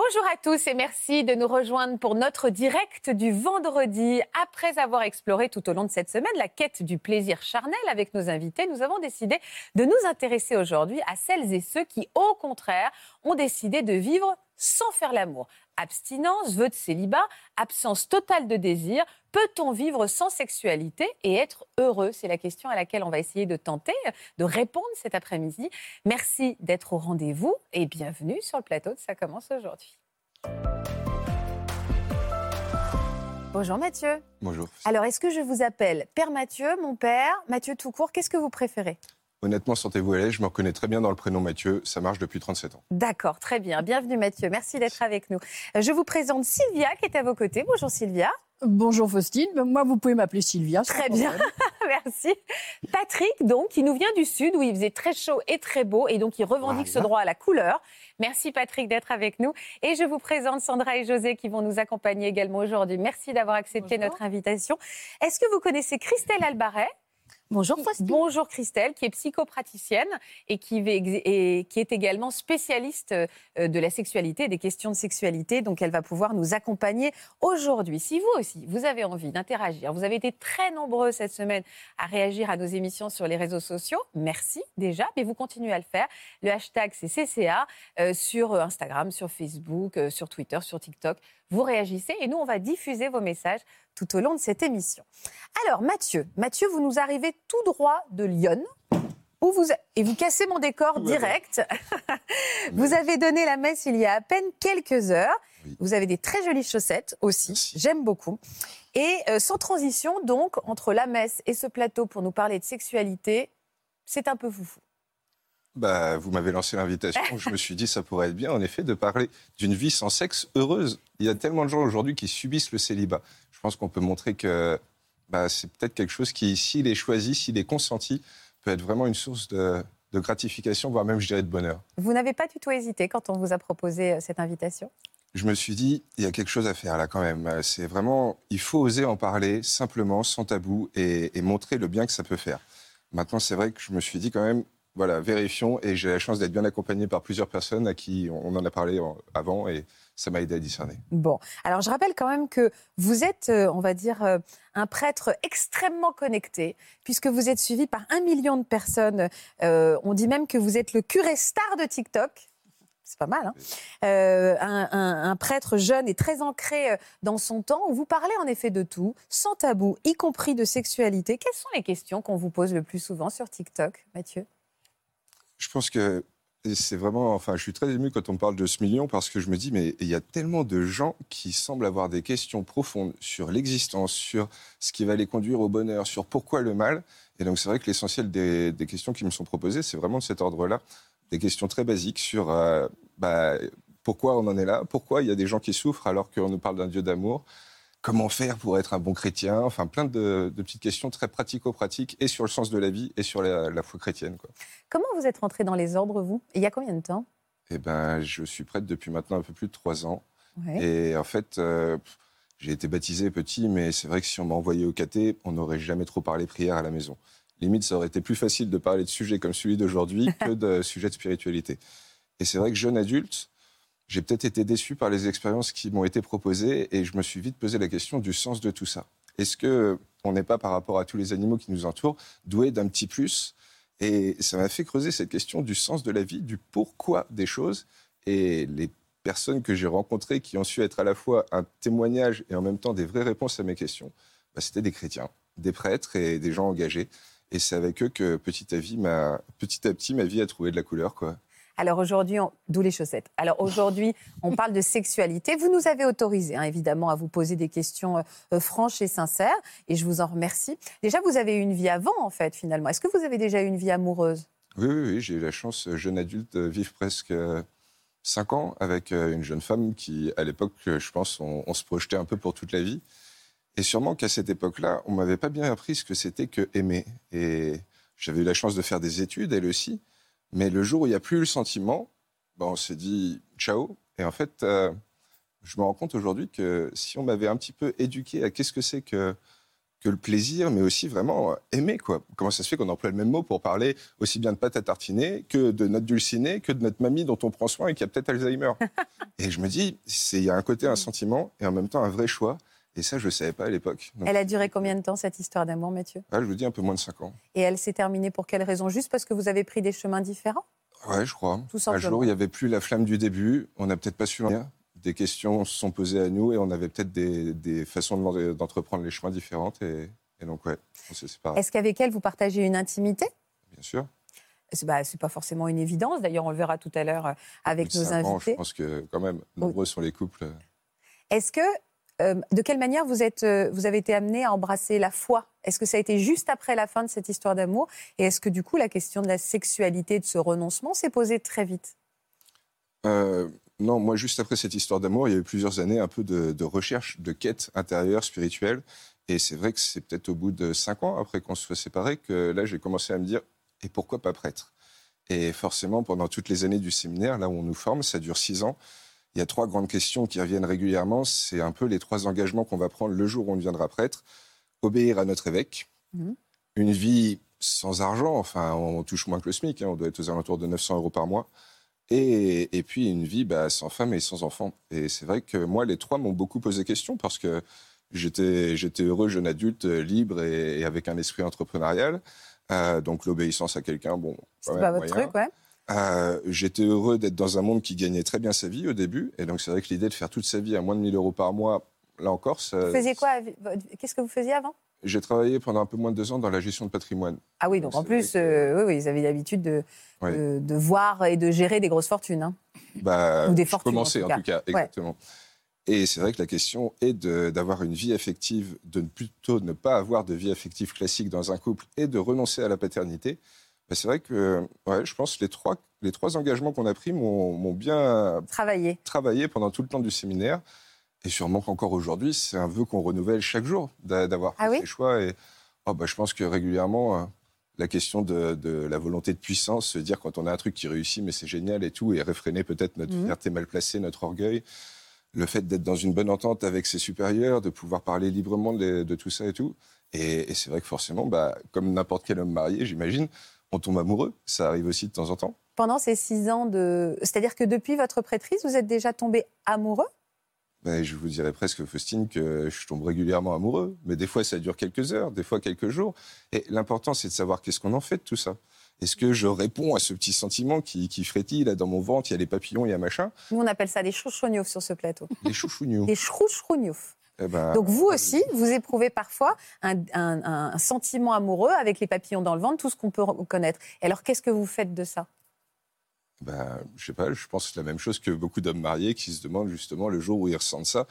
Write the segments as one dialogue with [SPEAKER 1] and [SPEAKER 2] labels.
[SPEAKER 1] Bonjour à tous et merci de nous rejoindre pour notre direct du vendredi. Après avoir exploré tout au long de cette semaine la quête du plaisir charnel avec nos invités, nous avons décidé de nous intéresser aujourd'hui à celles et ceux qui, au contraire, ont décidé de vivre sans faire l'amour. Abstinence, vœu de célibat, absence totale de désir. Peut-on vivre sans sexualité et être heureux? C'est la question à laquelle on va essayer de tenter de répondre cet après-midi. Merci d'être au rendez-vous et bienvenue sur le plateau de Ça commence aujourd'hui. Bonjour Mathieu.
[SPEAKER 2] Bonjour.
[SPEAKER 1] Alors, est-ce que je vous appelle Père Mathieu, mon père, Mathieu tout court Qu'est-ce que vous préférez?
[SPEAKER 2] Honnêtement, sentez-vous à l'aise. Je me reconnais très bien dans le prénom Mathieu. Ça marche depuis 37 ans.
[SPEAKER 1] D'accord, très bien. Bienvenue Mathieu. Merci d'être avec nous. Euh, Je vous présente Sylvia qui est à vos côtés. Bonjour Sylvia.
[SPEAKER 3] Bonjour Faustine, moi vous pouvez m'appeler Sylvia.
[SPEAKER 1] Très bien. Merci. Patrick, donc, qui nous vient du Sud où il faisait très chaud et très beau et donc il revendique ce droit à la couleur. Merci Patrick d'être avec nous. Et je vous présente Sandra et José qui vont nous accompagner également aujourd'hui. Merci d'avoir accepté
[SPEAKER 3] Bonjour.
[SPEAKER 1] notre invitation. Est-ce que vous connaissez Christelle Albaret?
[SPEAKER 3] Bonjour
[SPEAKER 1] Christelle, qui est psychopraticienne et qui, et qui est également spécialiste euh, de la sexualité, des questions de sexualité. Donc elle va pouvoir nous accompagner aujourd'hui. Si vous aussi, vous avez envie d'interagir, vous avez été très nombreux cette semaine à réagir à nos émissions sur les réseaux sociaux. Merci déjà, mais vous continuez à le faire. Le hashtag c'est CCA euh, sur Instagram, sur Facebook, euh, sur Twitter, sur TikTok. Vous réagissez et nous, on va diffuser vos messages tout au long de cette émission. Alors, Mathieu, Mathieu, vous nous arrivez tout droit de Lyon. Où vous, et vous cassez mon décor direct. vous avez donné la messe il y a à peine quelques heures.
[SPEAKER 2] Oui.
[SPEAKER 1] Vous avez des très jolies chaussettes aussi. J'aime beaucoup. Et euh, sans transition, donc, entre la messe et ce plateau pour nous parler de sexualité, c'est un peu foufou.
[SPEAKER 2] Bah, vous m'avez lancé l'invitation. je me suis dit, ça pourrait être bien, en effet, de parler d'une vie sans sexe heureuse. Il y a tellement de gens aujourd'hui qui subissent le célibat. Je pense qu'on peut montrer que bah, c'est peut-être quelque chose qui, s'il est choisi, s'il est consenti, peut être vraiment une source de, de gratification, voire même, je dirais, de bonheur.
[SPEAKER 1] Vous n'avez pas du tout hésité quand on vous a proposé euh, cette invitation?
[SPEAKER 2] Je me suis dit, il y a quelque chose à faire là quand même. Euh, C'est vraiment, il faut oser en parler simplement, sans tabou, et, et montrer le bien que ça peut faire. Maintenant, c'est vrai que je me suis dit quand même, voilà, vérifions, et j'ai la chance d'être bien accompagné par plusieurs personnes à qui on en a parlé avant, et ça m'a aidé à discerner.
[SPEAKER 1] Bon, alors je rappelle quand même que vous êtes, euh, on va dire, euh, un prêtre extrêmement connecté, puisque vous êtes suivi par un million de personnes. Euh, on dit même que vous êtes le curé star de TikTok. C'est pas mal, hein un, un- prêtre jeune et très ancré dans son temps, où vous parlez en effet de tout, sans tabou, y compris de sexualité. Quelles sont les questions qu'on vous pose le plus souvent sur TikTok, Mathieu?
[SPEAKER 2] Je pense que c'est vraiment, enfin, je suis très ému quand on parle de ce million parce que je me dis, mais il y a tellement de gens qui semblent avoir des questions profondes sur l'existence, sur ce qui va les conduire au bonheur, sur pourquoi le mal. Et donc, c'est vrai que l'essentiel des, questions qui me sont proposées, c'est vraiment de cet ordre-là, des questions très basiques sur euh, bah, pourquoi on en est là, pourquoi il y a des gens qui souffrent alors qu'on nous parle d'un Dieu d'amour, comment faire pour être un bon chrétien, enfin, plein de, de petites questions très pratico-pratiques et sur le sens de la vie et sur la, la foi chrétienne, quoi.
[SPEAKER 1] Comment vous êtes rentré dans les ordres, vous? Il y a combien de temps?
[SPEAKER 2] Eh ben, je suis prêtre depuis maintenant un peu plus de trois ans.
[SPEAKER 1] Ouais.
[SPEAKER 2] Et en fait, euh, j'ai été baptisé petit, mais c'est vrai que si on m'a envoyé au caté, on n'aurait jamais trop parlé prière à la maison. Limite, ça aurait été plus facile de parler de sujets comme celui d'aujourd'hui que de sujets de spiritualité. Et c'est vrai que jeune adulte, j'ai peut-être été déçu par les expériences qui m'ont été proposées et je me suis vite posé la question du sens de tout ça. Est-ce que on n'est pas, par rapport à tous les animaux qui nous entourent, doué d'un petit plus? Et ça m'a fait creuser cette question du sens de la vie, du pourquoi des choses. Et les personnes que j'ai rencontrées qui ont su être à la fois un témoignage et en même temps des vraies réponses à mes questions, bah, c'était des chrétiens, des prêtres et des gens engagés. Et c'est avec eux que petit à, petit à petit, ma vie a trouvé de la couleur. Quoi.
[SPEAKER 1] Alors aujourd'hui, on- d'où les chaussettes. Alors aujourd'hui, on parle de sexualité. Vous nous avez autorisé, hein, évidemment, à vous poser des questions euh, euh, franches et sincères, et je vous en remercie. Déjà, vous avez eu une vie avant, en fait, finalement. Est-ce que vous avez déjà eu une vie amoureuse?
[SPEAKER 2] Oui, oui, oui, j'ai eu la chance, euh, jeune adulte, de vivre presque cinq ans avec une jeune femme qui, à l'époque, je pense, on, on se projetait un peu pour toute la vie. Et sûrement qu'à cette époque-là, on m'avait pas bien appris ce que c'était que aimer. Et j'avais eu la chance de faire des études, elle aussi. Mais le jour où il n'y a plus le sentiment, ben, on s'est dit ciao. Et en fait, euh, je me rends compte aujourd'hui que si on m'avait un petit peu éduqué à qu'est-ce que c'est que, que le plaisir, mais aussi vraiment aimer, quoi. Comment ça se fait qu'on emploie le même mot pour parler aussi bien de pâte à tartiner que de notre dulcinée, que de notre mamie dont on prend soin et qui a peut-être Alzheimer. et je me dis, il y a un côté, un sentiment et en même temps un vrai choix. Et ça, je ne savais pas à l'époque.
[SPEAKER 1] Elle a duré combien de temps, cette histoire d'amour, Mathieu?
[SPEAKER 2] Ah, Je vous dis un peu moins de 5 ans.
[SPEAKER 1] Et elle s'est terminée pour quelle raison? Juste parce que vous avez pris des chemins différents?
[SPEAKER 2] Ouais, je crois.
[SPEAKER 1] Tout simplement.
[SPEAKER 2] Un jour, il n'y avait plus la flamme du début. On n'a peut-être pas su Des questions se sont posées à nous et on avait peut-être des, façons d'entreprendre les chemins différentes. Et, donc, ouais, on s'est séparés.
[SPEAKER 1] Est-ce qu'avec elle, vous partagez une intimité?
[SPEAKER 2] Bien sûr.
[SPEAKER 1] Ce n'est bah, pas forcément une évidence. D'ailleurs, on le verra tout à l'heure euh, avec nos invités.
[SPEAKER 2] je pense que quand même, nombreux sont les couples.
[SPEAKER 1] Est-ce que euh, de quelle manière vous, êtes, euh, vous avez été amené à embrasser la foi? Est-ce que ça a été juste après la fin de cette histoire d'amour? Et est-ce que du coup la question de la sexualité, de ce renoncement, s'est posée très vite?
[SPEAKER 2] Euh, Non, moi juste après cette histoire d'amour, il y a eu plusieurs années un peu de, recherche, de quête intérieure, spirituelle. Et c'est vrai que c'est peut-être au bout de cinq ans après qu'on se soit séparés que là j'ai commencé à me dire et pourquoi pas prêtre? Et forcément, pendant toutes les années du séminaire, là où on nous forme, ça dure six ans il y a trois grandes questions qui reviennent régulièrement. C'est un peu les trois engagements qu'on va prendre le jour où on deviendra prêtre. Obéir à notre évêque, mhm. une vie sans argent, enfin on touche moins que le SMIC, hein, on doit être aux alentours de 900 euros par mois, et, puis une vie bah, sans femme et sans enfant. Et c'est vrai que moi, les trois m'ont beaucoup posé question parce que j'étais, heureux jeune adulte, libre et, avec un esprit entrepreneurial. Euh, donc l'obéissance à quelqu'un, bon,
[SPEAKER 1] c'est pas votre truc, ouais.
[SPEAKER 2] Euh, j'étais heureux d'être dans un monde qui gagnait très bien sa vie au début. Et donc, c'est vrai que l'idée de faire toute sa vie à moins de 1000 euros par mois, là encore. Ça,
[SPEAKER 1] vous faisiez quoi Qu'est-ce que vous faisiez avant?
[SPEAKER 2] J'ai travaillé pendant un peu moins de deux ans dans la gestion de patrimoine.
[SPEAKER 1] Ah oui, donc, en plus, euh, oui, vous avez l'habitude de, de, voir et de gérer des grosses fortunes. Hein.
[SPEAKER 2] Bah, Ou des fortunes. Commencer en, tout cas, exactement. Et c'est vrai que la question est d'avoir une vie affective, de plutôt ne pas avoir de vie affective classique dans un couple et de renoncer à la paternité. Bah, c'est vrai que ouais, je pense que les trois, les trois engagements qu'on a pris m'ont bien
[SPEAKER 1] travaillé.
[SPEAKER 2] travaillé pendant tout le temps du séminaire. Et sûrement qu'encore aujourd'hui, c'est un vœu qu'on renouvelle chaque jour, d'avoir ah fait ces choix. Et oh, bah, je pense que régulièrement, euh, la question de, de, la volonté de puissance, se dire quand on a un truc qui réussit, mais c'est génial et tout, et réfréner peut-être notre mmh. fierté mal placée, notre orgueil, le fait d'être dans une bonne entente avec ses supérieurs, de pouvoir parler librement de, de tout ça et tout. Et, et c'est vrai que forcément, bah, comme n'importe quel homme marié, j'imagine, on tombe amoureux. Ça arrive aussi de temps en temps.
[SPEAKER 1] Pendant ces six ans de. C'est-à-dire que depuis votre prêtrise, vous êtes déjà tombé amoureux?
[SPEAKER 2] Ben, je vous dirais presque, Faustine, que je tombe régulièrement amoureux. Mais des fois, ça dure quelques heures, des fois quelques jours. Et l'important, c'est de savoir qu'est-ce qu'on en fait de tout ça. Est-ce que je réponds à ce petit sentiment qui, qui frétille là dans mon ventre Il y a les papillons, il y a machin?
[SPEAKER 1] Nous, on appelle ça des chouchougnoufs sur ce plateau.
[SPEAKER 2] Des chouchougnoufs.
[SPEAKER 1] Des chouchougnoufs. Eh ben, Donc vous aussi, vous éprouvez parfois un, sentiment amoureux avec les papillons dans le ventre, tout ce qu'on peut connaître. Et alors qu'est-ce que vous faites de ça?
[SPEAKER 2] Ben, Je sais pas, je pense que c'est la même chose que beaucoup d'hommes mariés qui se demandent justement le jour où ils ressentent ça,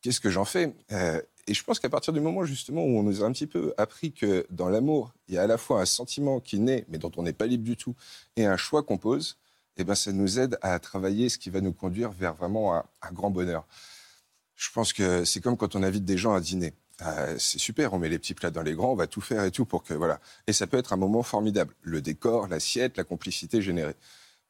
[SPEAKER 2] qu'est-ce que j'en fais? Euh, Et je pense qu'à partir du moment justement où on nous a un petit peu appris que dans l'amour, il y a à la fois un sentiment qui naît, mais dont on n'est pas libre du tout, et un choix qu'on pose, eh ben, ça nous aide à travailler ce qui va nous conduire vers vraiment un grand bonheur. Je pense que c'est comme quand on invite des gens à dîner. Euh, c'est super, on met les petits plats dans les grands, on va tout faire et tout pour que voilà. Et ça peut être un moment formidable, le décor, l'assiette, la complicité générée.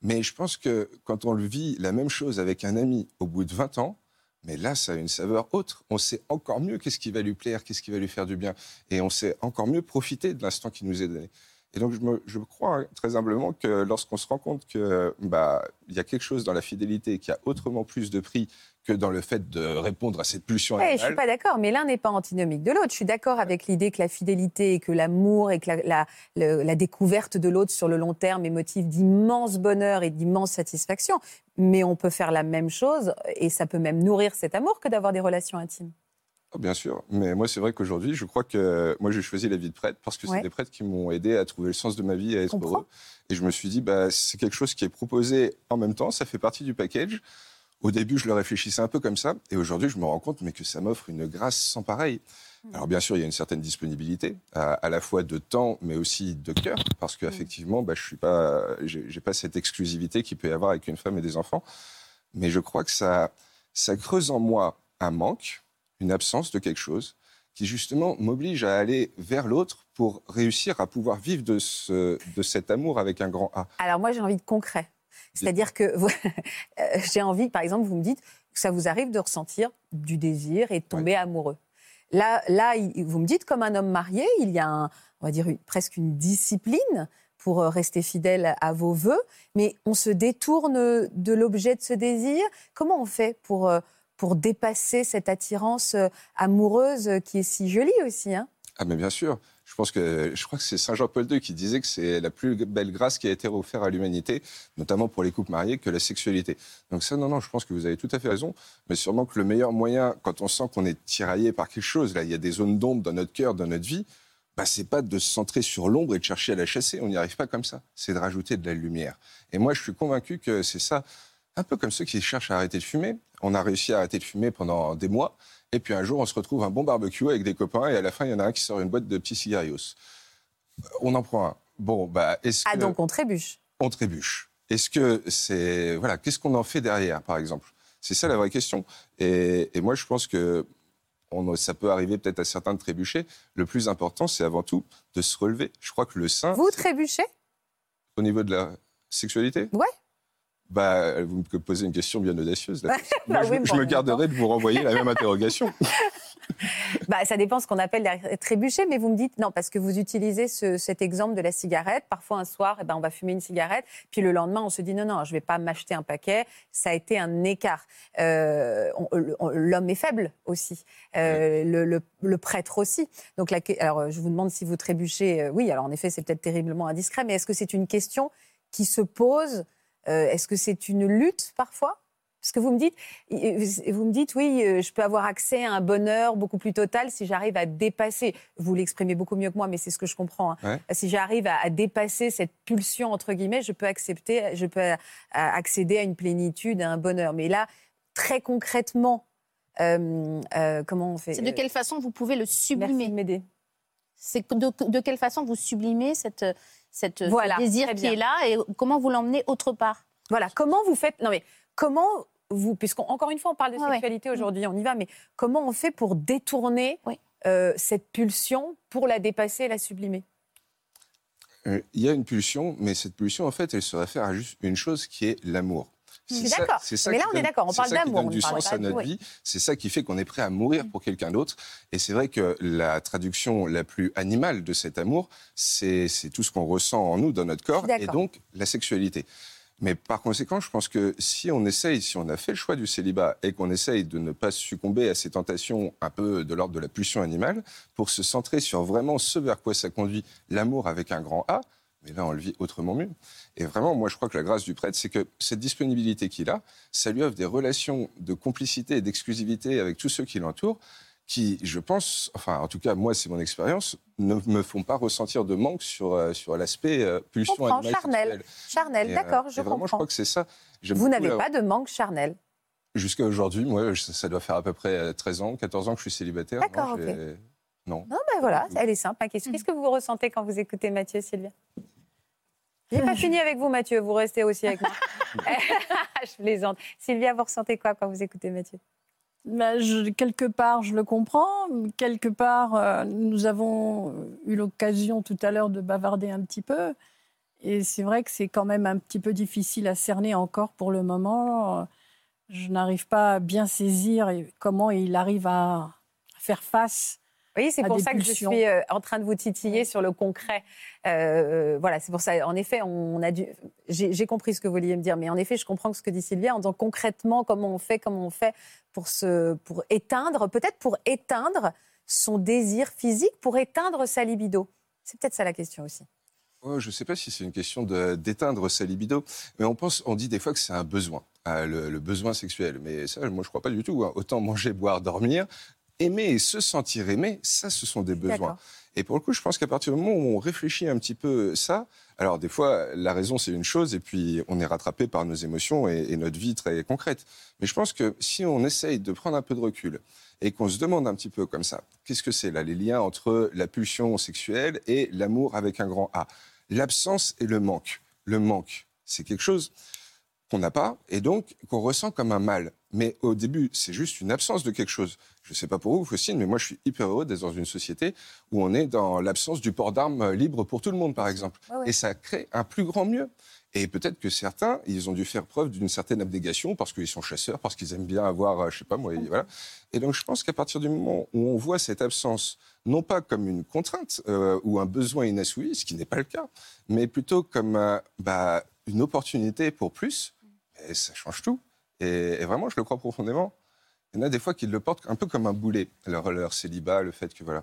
[SPEAKER 2] Mais je pense que quand on le vit la même chose avec un ami au bout de 20 ans, mais là, ça a une saveur autre. On sait encore mieux qu'est-ce qui va lui plaire, qu'est-ce qui va lui faire du bien, et on sait encore mieux profiter de l'instant qui nous est donné. Et donc, je, me, je crois très humblement que lorsqu'on se rend compte qu'il bah, y a quelque chose dans la fidélité qui a autrement plus de prix que dans le fait de répondre à cette pulsion
[SPEAKER 1] ouais, Je ne suis pas d'accord, mais l'un n'est pas antinomique de l'autre. Je suis d'accord avec l'idée que la fidélité et que l'amour et que la, la, découverte de l'autre sur le long terme est motif d'immense bonheur et d'immense satisfaction. Mais on peut faire la même chose, et ça peut même nourrir cet amour que d'avoir des relations intimes.
[SPEAKER 2] Oh, bien sûr, mais moi c'est vrai qu'aujourd'hui, je crois que moi j'ai choisi la vie de prêtre parce que c'est des prêtres qui m'ont aidé à trouver le sens de ma vie, à être heureux. Et je me suis dit, bah, c'est quelque chose qui est proposé en même temps, ça fait partie du package. Au début, je le réfléchissais un peu comme ça, et aujourd'hui, je me rends compte mais que ça m'offre une grâce sans pareil. Hmm. Alors bien sûr, il y a une certaine disponibilité, à, la fois de temps, mais aussi de cœur, parce qu'effectivement, bah, je suis pas, j'ai pas cette exclusivité qu'il peut y avoir avec une femme et des enfants. Mais je crois que ça, ça creuse en moi un manque, une absence de quelque chose, qui justement m'oblige à aller vers l'autre pour réussir à pouvoir vivre de, ce, de cet amour avec un grand A.
[SPEAKER 1] Alors moi, j'ai envie de concret. C'est-à-dire que euh, j'ai envie, par exemple, vous me dites que ça vous arrive de ressentir du désir et de tomber amoureux. Là, là, vous me dites, comme un homme marié, il y a, un, on va dire, presque une discipline pour euh, rester fidèle à vos voeux, mais on se détourne de l'objet de ce désir. Comment on fait pour, euh, pour dépasser cette attirance amoureuse qui est si jolie aussi hein
[SPEAKER 2] Ah, mais bien sûr. Je pense que je crois que c'est Saint Jean-Paul II qui disait que c'est la plus belle grâce qui a été offerte à l'humanité, notamment pour les couples mariés, que la sexualité. Donc ça, non, non, je pense que vous avez tout à fait raison. Mais sûrement que le meilleur moyen, quand on sent qu'on est tiraillé par quelque chose, là, il y a des zones d'ombre dans notre cœur, dans notre vie, bah, c'est pas de se centrer sur l'ombre et de chercher à la chasser. On n'y arrive pas comme ça. C'est de rajouter de la lumière. Et moi, je suis convaincu que c'est ça. Un peu comme ceux qui cherchent à arrêter de fumer. On a réussi à arrêter de fumer pendant des mois. Et puis un jour, on se retrouve un bon barbecue avec des copains et à la fin, il y en a un qui sort une boîte de petits cigarios. On en prend un. Bon, bah, est-ce
[SPEAKER 1] ah, donc on trébuche.
[SPEAKER 2] On trébuche. Est-ce que c'est. Voilà, qu'est-ce qu'on en fait derrière, par exemple? C'est ça la vraie question. Et, moi, je pense que on, ça peut arriver peut-être à certains de trébucher. Le plus important, c'est avant tout de se relever. Je crois que le sein.
[SPEAKER 1] Vous trébuchez?
[SPEAKER 2] Au niveau de la sexualité?
[SPEAKER 1] Ouais.
[SPEAKER 2] Bah, vous me posez une question bien audacieuse. Là. Bah je, me garderai de vous renvoyer la même interrogation.
[SPEAKER 1] bah, ça dépend ce qu'on appelle trébucher, mais vous me dites non, parce que vous utilisez cet exemple de la cigarette. Parfois, un soir, eh ben, on va fumer une cigarette, puis le lendemain, on se dit non, non, je ne vais pas m'acheter un paquet. Ça a été un écart. Euh, l'homme est faible aussi, euh, le, le, prêtre aussi. Donc, la, alors, je vous demande si vous trébuchez. Euh, oui, alors en effet, c'est peut-être terriblement indiscret, mais est-ce que c'est une question qui se pose est-ce que c'est une lutte parfois? Parce que vous me dites, vous me dites, oui, euh, je peux avoir accès à un bonheur beaucoup plus total si j'arrive à dépasser. Vous l'exprimez beaucoup mieux que moi, mais c'est ce que je comprends. Hein. Si j'arrive à, dépasser cette pulsion entre guillemets, je peux accepter, je peux accéder à une plénitude, à un bonheur. Mais là, très concrètement, euh, comment on fait
[SPEAKER 4] C'est de quelle façon vous pouvez le sublimer?
[SPEAKER 1] Merci de m'aider.
[SPEAKER 4] C'est de, quelle façon vous sublimez cette cette, ce désir qui est là et comment vous l'emmenez autre part?
[SPEAKER 1] Voilà, comment vous faites. Non, mais comment vous. Puisqu'encore une fois, on parle de sexualité aujourd'hui, on y va, mais comment on fait pour détourner euh, cette pulsion pour la dépasser et la sublimer?
[SPEAKER 2] Euh, Il y a une pulsion, mais cette pulsion, en fait, elle se réfère à juste une chose qui est l'amour.
[SPEAKER 1] D'accord. Mais là, on est d'accord. On parle d'amour.
[SPEAKER 2] C'est donne du sens à notre vie. C'est ça qui fait qu'on est prêt à mourir pour quelqu'un d'autre. Et c'est vrai que la traduction la plus animale de cet amour, c'est tout ce qu'on ressent en nous, dans notre corps, et donc la sexualité. Mais par conséquent, je pense que si on essaye, si on a fait le choix du célibat et qu'on essaye de ne pas succomber à ces tentations un peu de l'ordre de la pulsion animale, pour se centrer sur vraiment ce vers quoi ça conduit l'amour avec un grand A, mais là, on le vit autrement mieux. Et vraiment, moi, je crois que la grâce du prêtre, c'est que cette disponibilité qu'il a, ça lui offre des relations de complicité et d'exclusivité avec tous ceux qui l'entourent, qui, je pense, enfin, en tout cas, moi, c'est mon expérience, ne me font pas ressentir de manque sur, euh, sur l'aspect euh, pulsion animale
[SPEAKER 1] charnel. Charnel, euh, d'accord, je
[SPEAKER 2] vraiment, je crois que c'est ça.
[SPEAKER 1] Vous n'avez pas de manque charnel
[SPEAKER 2] Jusqu'à aujourd'hui, moi, ça doit faire à peu près 13 ans, 14 ans que je suis célibataire.
[SPEAKER 1] D'accord, ok.
[SPEAKER 2] Non.
[SPEAKER 1] Non, ben voilà, elle est simple, ma question. Qu'est-ce que vous ressentez quand vous écoutez Mathieu, Sylvia? J'ai pas fini avec vous, Mathieu. Vous restez aussi avec moi. je plaisante. Sylvia, vous ressentez quoi quand vous écoutez Mathieu?
[SPEAKER 3] Bah, quelque part, je le comprends. Quelque part, euh, nous avons eu l'occasion tout à l'heure de bavarder un petit peu. Et c'est vrai que c'est quand même un petit peu difficile à cerner encore pour le moment. Je n'arrive pas à bien saisir comment il arrive à faire face
[SPEAKER 1] oui, c'est pour ça que je suis euh, en train de vous titiller sur le concret. Euh, voilà, c'est pour ça. En effet, on a dû. J'ai compris ce que vous vouliez me dire, mais en effet, je comprends ce que dit Sylvia en disant concrètement comment on fait, comment on fait pour se, pour éteindre, peut-être pour éteindre son désir physique, pour éteindre sa libido. C'est peut-être ça la question aussi.
[SPEAKER 2] Oh, je ne sais pas si c'est une question d'éteindre sa libido, mais on pense, on dit des fois que c'est un besoin, euh, le, besoin sexuel. Mais ça, moi, je ne crois pas du tout. Hein. Autant manger, boire, dormir, aimer et se sentir aimé, ça, ce sont des besoins. Et pour le coup, je pense qu'à partir du moment où on réfléchit un petit peu ça, alors des fois, la raison, c'est une chose, et puis on est rattrapé par nos émotions et, notre vie très concrète. Mais je pense que si on essaye de prendre un peu de recul et qu'on se demande un petit peu comme ça, qu'est-ce que c'est là, les liens entre la pulsion sexuelle et l'amour avec un grand A? L'absence et le manque. Le manque, c'est quelque chose qu'on n'a pas et donc qu'on ressent comme un mal. Mais au début, c'est juste une absence de quelque chose. Je ne sais pas pour vous, Faustine, mais moi, je suis hyper heureux d'être dans une société où on est dans l'absence du port d'armes libre pour tout le monde, par exemple. Et ça crée un plus grand mieux. Et peut-être que certains, ils ont dû faire preuve d'une certaine abnégation parce qu'ils sont chasseurs, parce qu'ils aiment bien avoir, euh, je sais pas moi, voilà. Et donc je pense qu'à partir du moment où on voit cette absence, non pas comme une contrainte euh, ou un besoin inassouvi, ce qui n'est pas le cas, mais plutôt comme euh, bah, une opportunité pour plus, et ça change tout. Et, vraiment, je le crois profondément. Il y en a des fois qui le portent un peu comme un boulet, leur, leur célibat, le fait que voilà.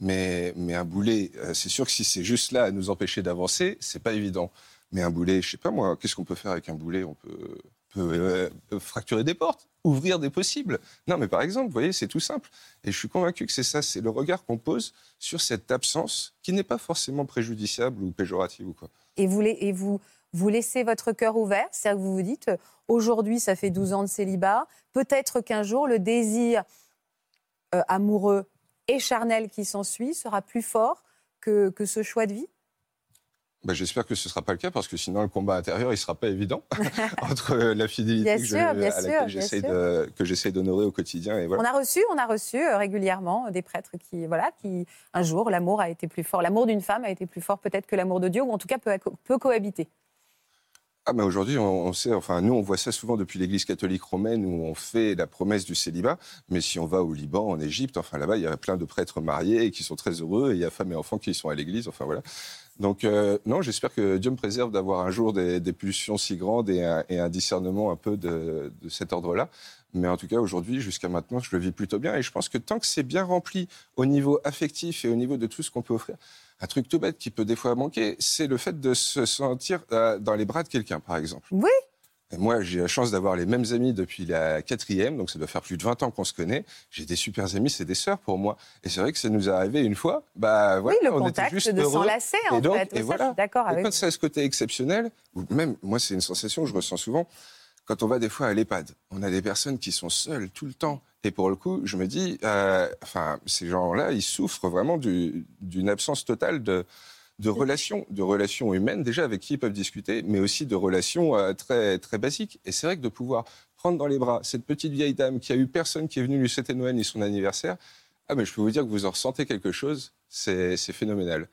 [SPEAKER 2] Mais, mais un boulet, c'est sûr que si c'est juste là à nous empêcher d'avancer, c'est pas évident. Mais un boulet, je sais pas moi, qu'est-ce qu'on peut faire avec un boulet? On peut, euh, fracturer des portes, ouvrir des possibles. Non, mais par exemple, vous voyez, c'est tout simple. Et je suis convaincu que c'est ça, c'est le regard qu'on pose sur cette absence qui n'est pas forcément préjudiciable ou péjorative ou quoi.
[SPEAKER 1] Et vous, et vous, vous laissez votre cœur ouvert, c'est-à-dire que vous vous dites, aujourd'hui, ça fait 12 ans de célibat, peut-être qu'un jour, le désir euh, amoureux et charnel qui s'ensuit sera plus fort que, que ce choix de vie?
[SPEAKER 2] Bah, J'espère que ce ne sera pas le cas parce que sinon le combat intérieur il ne sera pas évident entre la fidélité que à laquelle j'essaie d'honorer au quotidien. Et voilà.
[SPEAKER 1] On a reçu, on a reçu euh, régulièrement des prêtres qui, voilà, qui un jour l'amour a été plus fort, l'amour d'une femme a été plus fort peut-être que l'amour de Dieu ou en tout cas peut, peut cohabiter.
[SPEAKER 2] Ah, mais aujourd'hui, on, sait, enfin, nous, on voit ça souvent depuis l'Église catholique romaine où on fait la promesse du célibat. Mais si on va au Liban, en Égypte, enfin, là-bas, il y a plein de prêtres mariés qui sont très heureux et il y a femmes et enfants qui sont à l'Église. Enfin, voilà. Donc, euh, non, j'espère que Dieu me préserve d'avoir un jour des, pulsions si grandes et un, discernement un peu de, cet ordre-là. Mais en tout cas, aujourd'hui, jusqu'à maintenant, je le vis plutôt bien. Et je pense que tant que c'est bien rempli au niveau affectif et au niveau de tout ce qu'on peut offrir, un truc tout bête qui peut des fois manquer, c'est le fait de se sentir euh, dans les bras de quelqu'un, par exemple.
[SPEAKER 1] Oui,
[SPEAKER 2] moi, j'ai la chance d'avoir les mêmes amis depuis la quatrième, donc ça doit faire plus de 20 ans qu'on se connaît. J'ai des super amis, c'est des sœurs pour moi. Et c'est vrai que ça nous est arrivé une fois. Bah,
[SPEAKER 1] voilà, oui, le contact juste de s'enlacer, en fait.
[SPEAKER 2] Et voilà. D'accord avec. Et quand c'est ce côté exceptionnel, ou même, moi, c'est une sensation que je ressens souvent quand on va des fois à l'EHPAD. On a des personnes qui sont seules tout le temps. Et pour le coup, je me dis, euh, ces gens-là, ils souffrent vraiment d'une absence totale de, relations, de relations humaines déjà avec qui ils peuvent discuter, mais aussi de relations euh, très, très basiques. Et c'est vrai que de pouvoir prendre dans les bras cette petite vieille dame qui a eu personne qui est venu lui souhaiter Noël ni son anniversaire, ah mais je peux vous dire que vous en ressentez quelque chose, c'est phénoménal.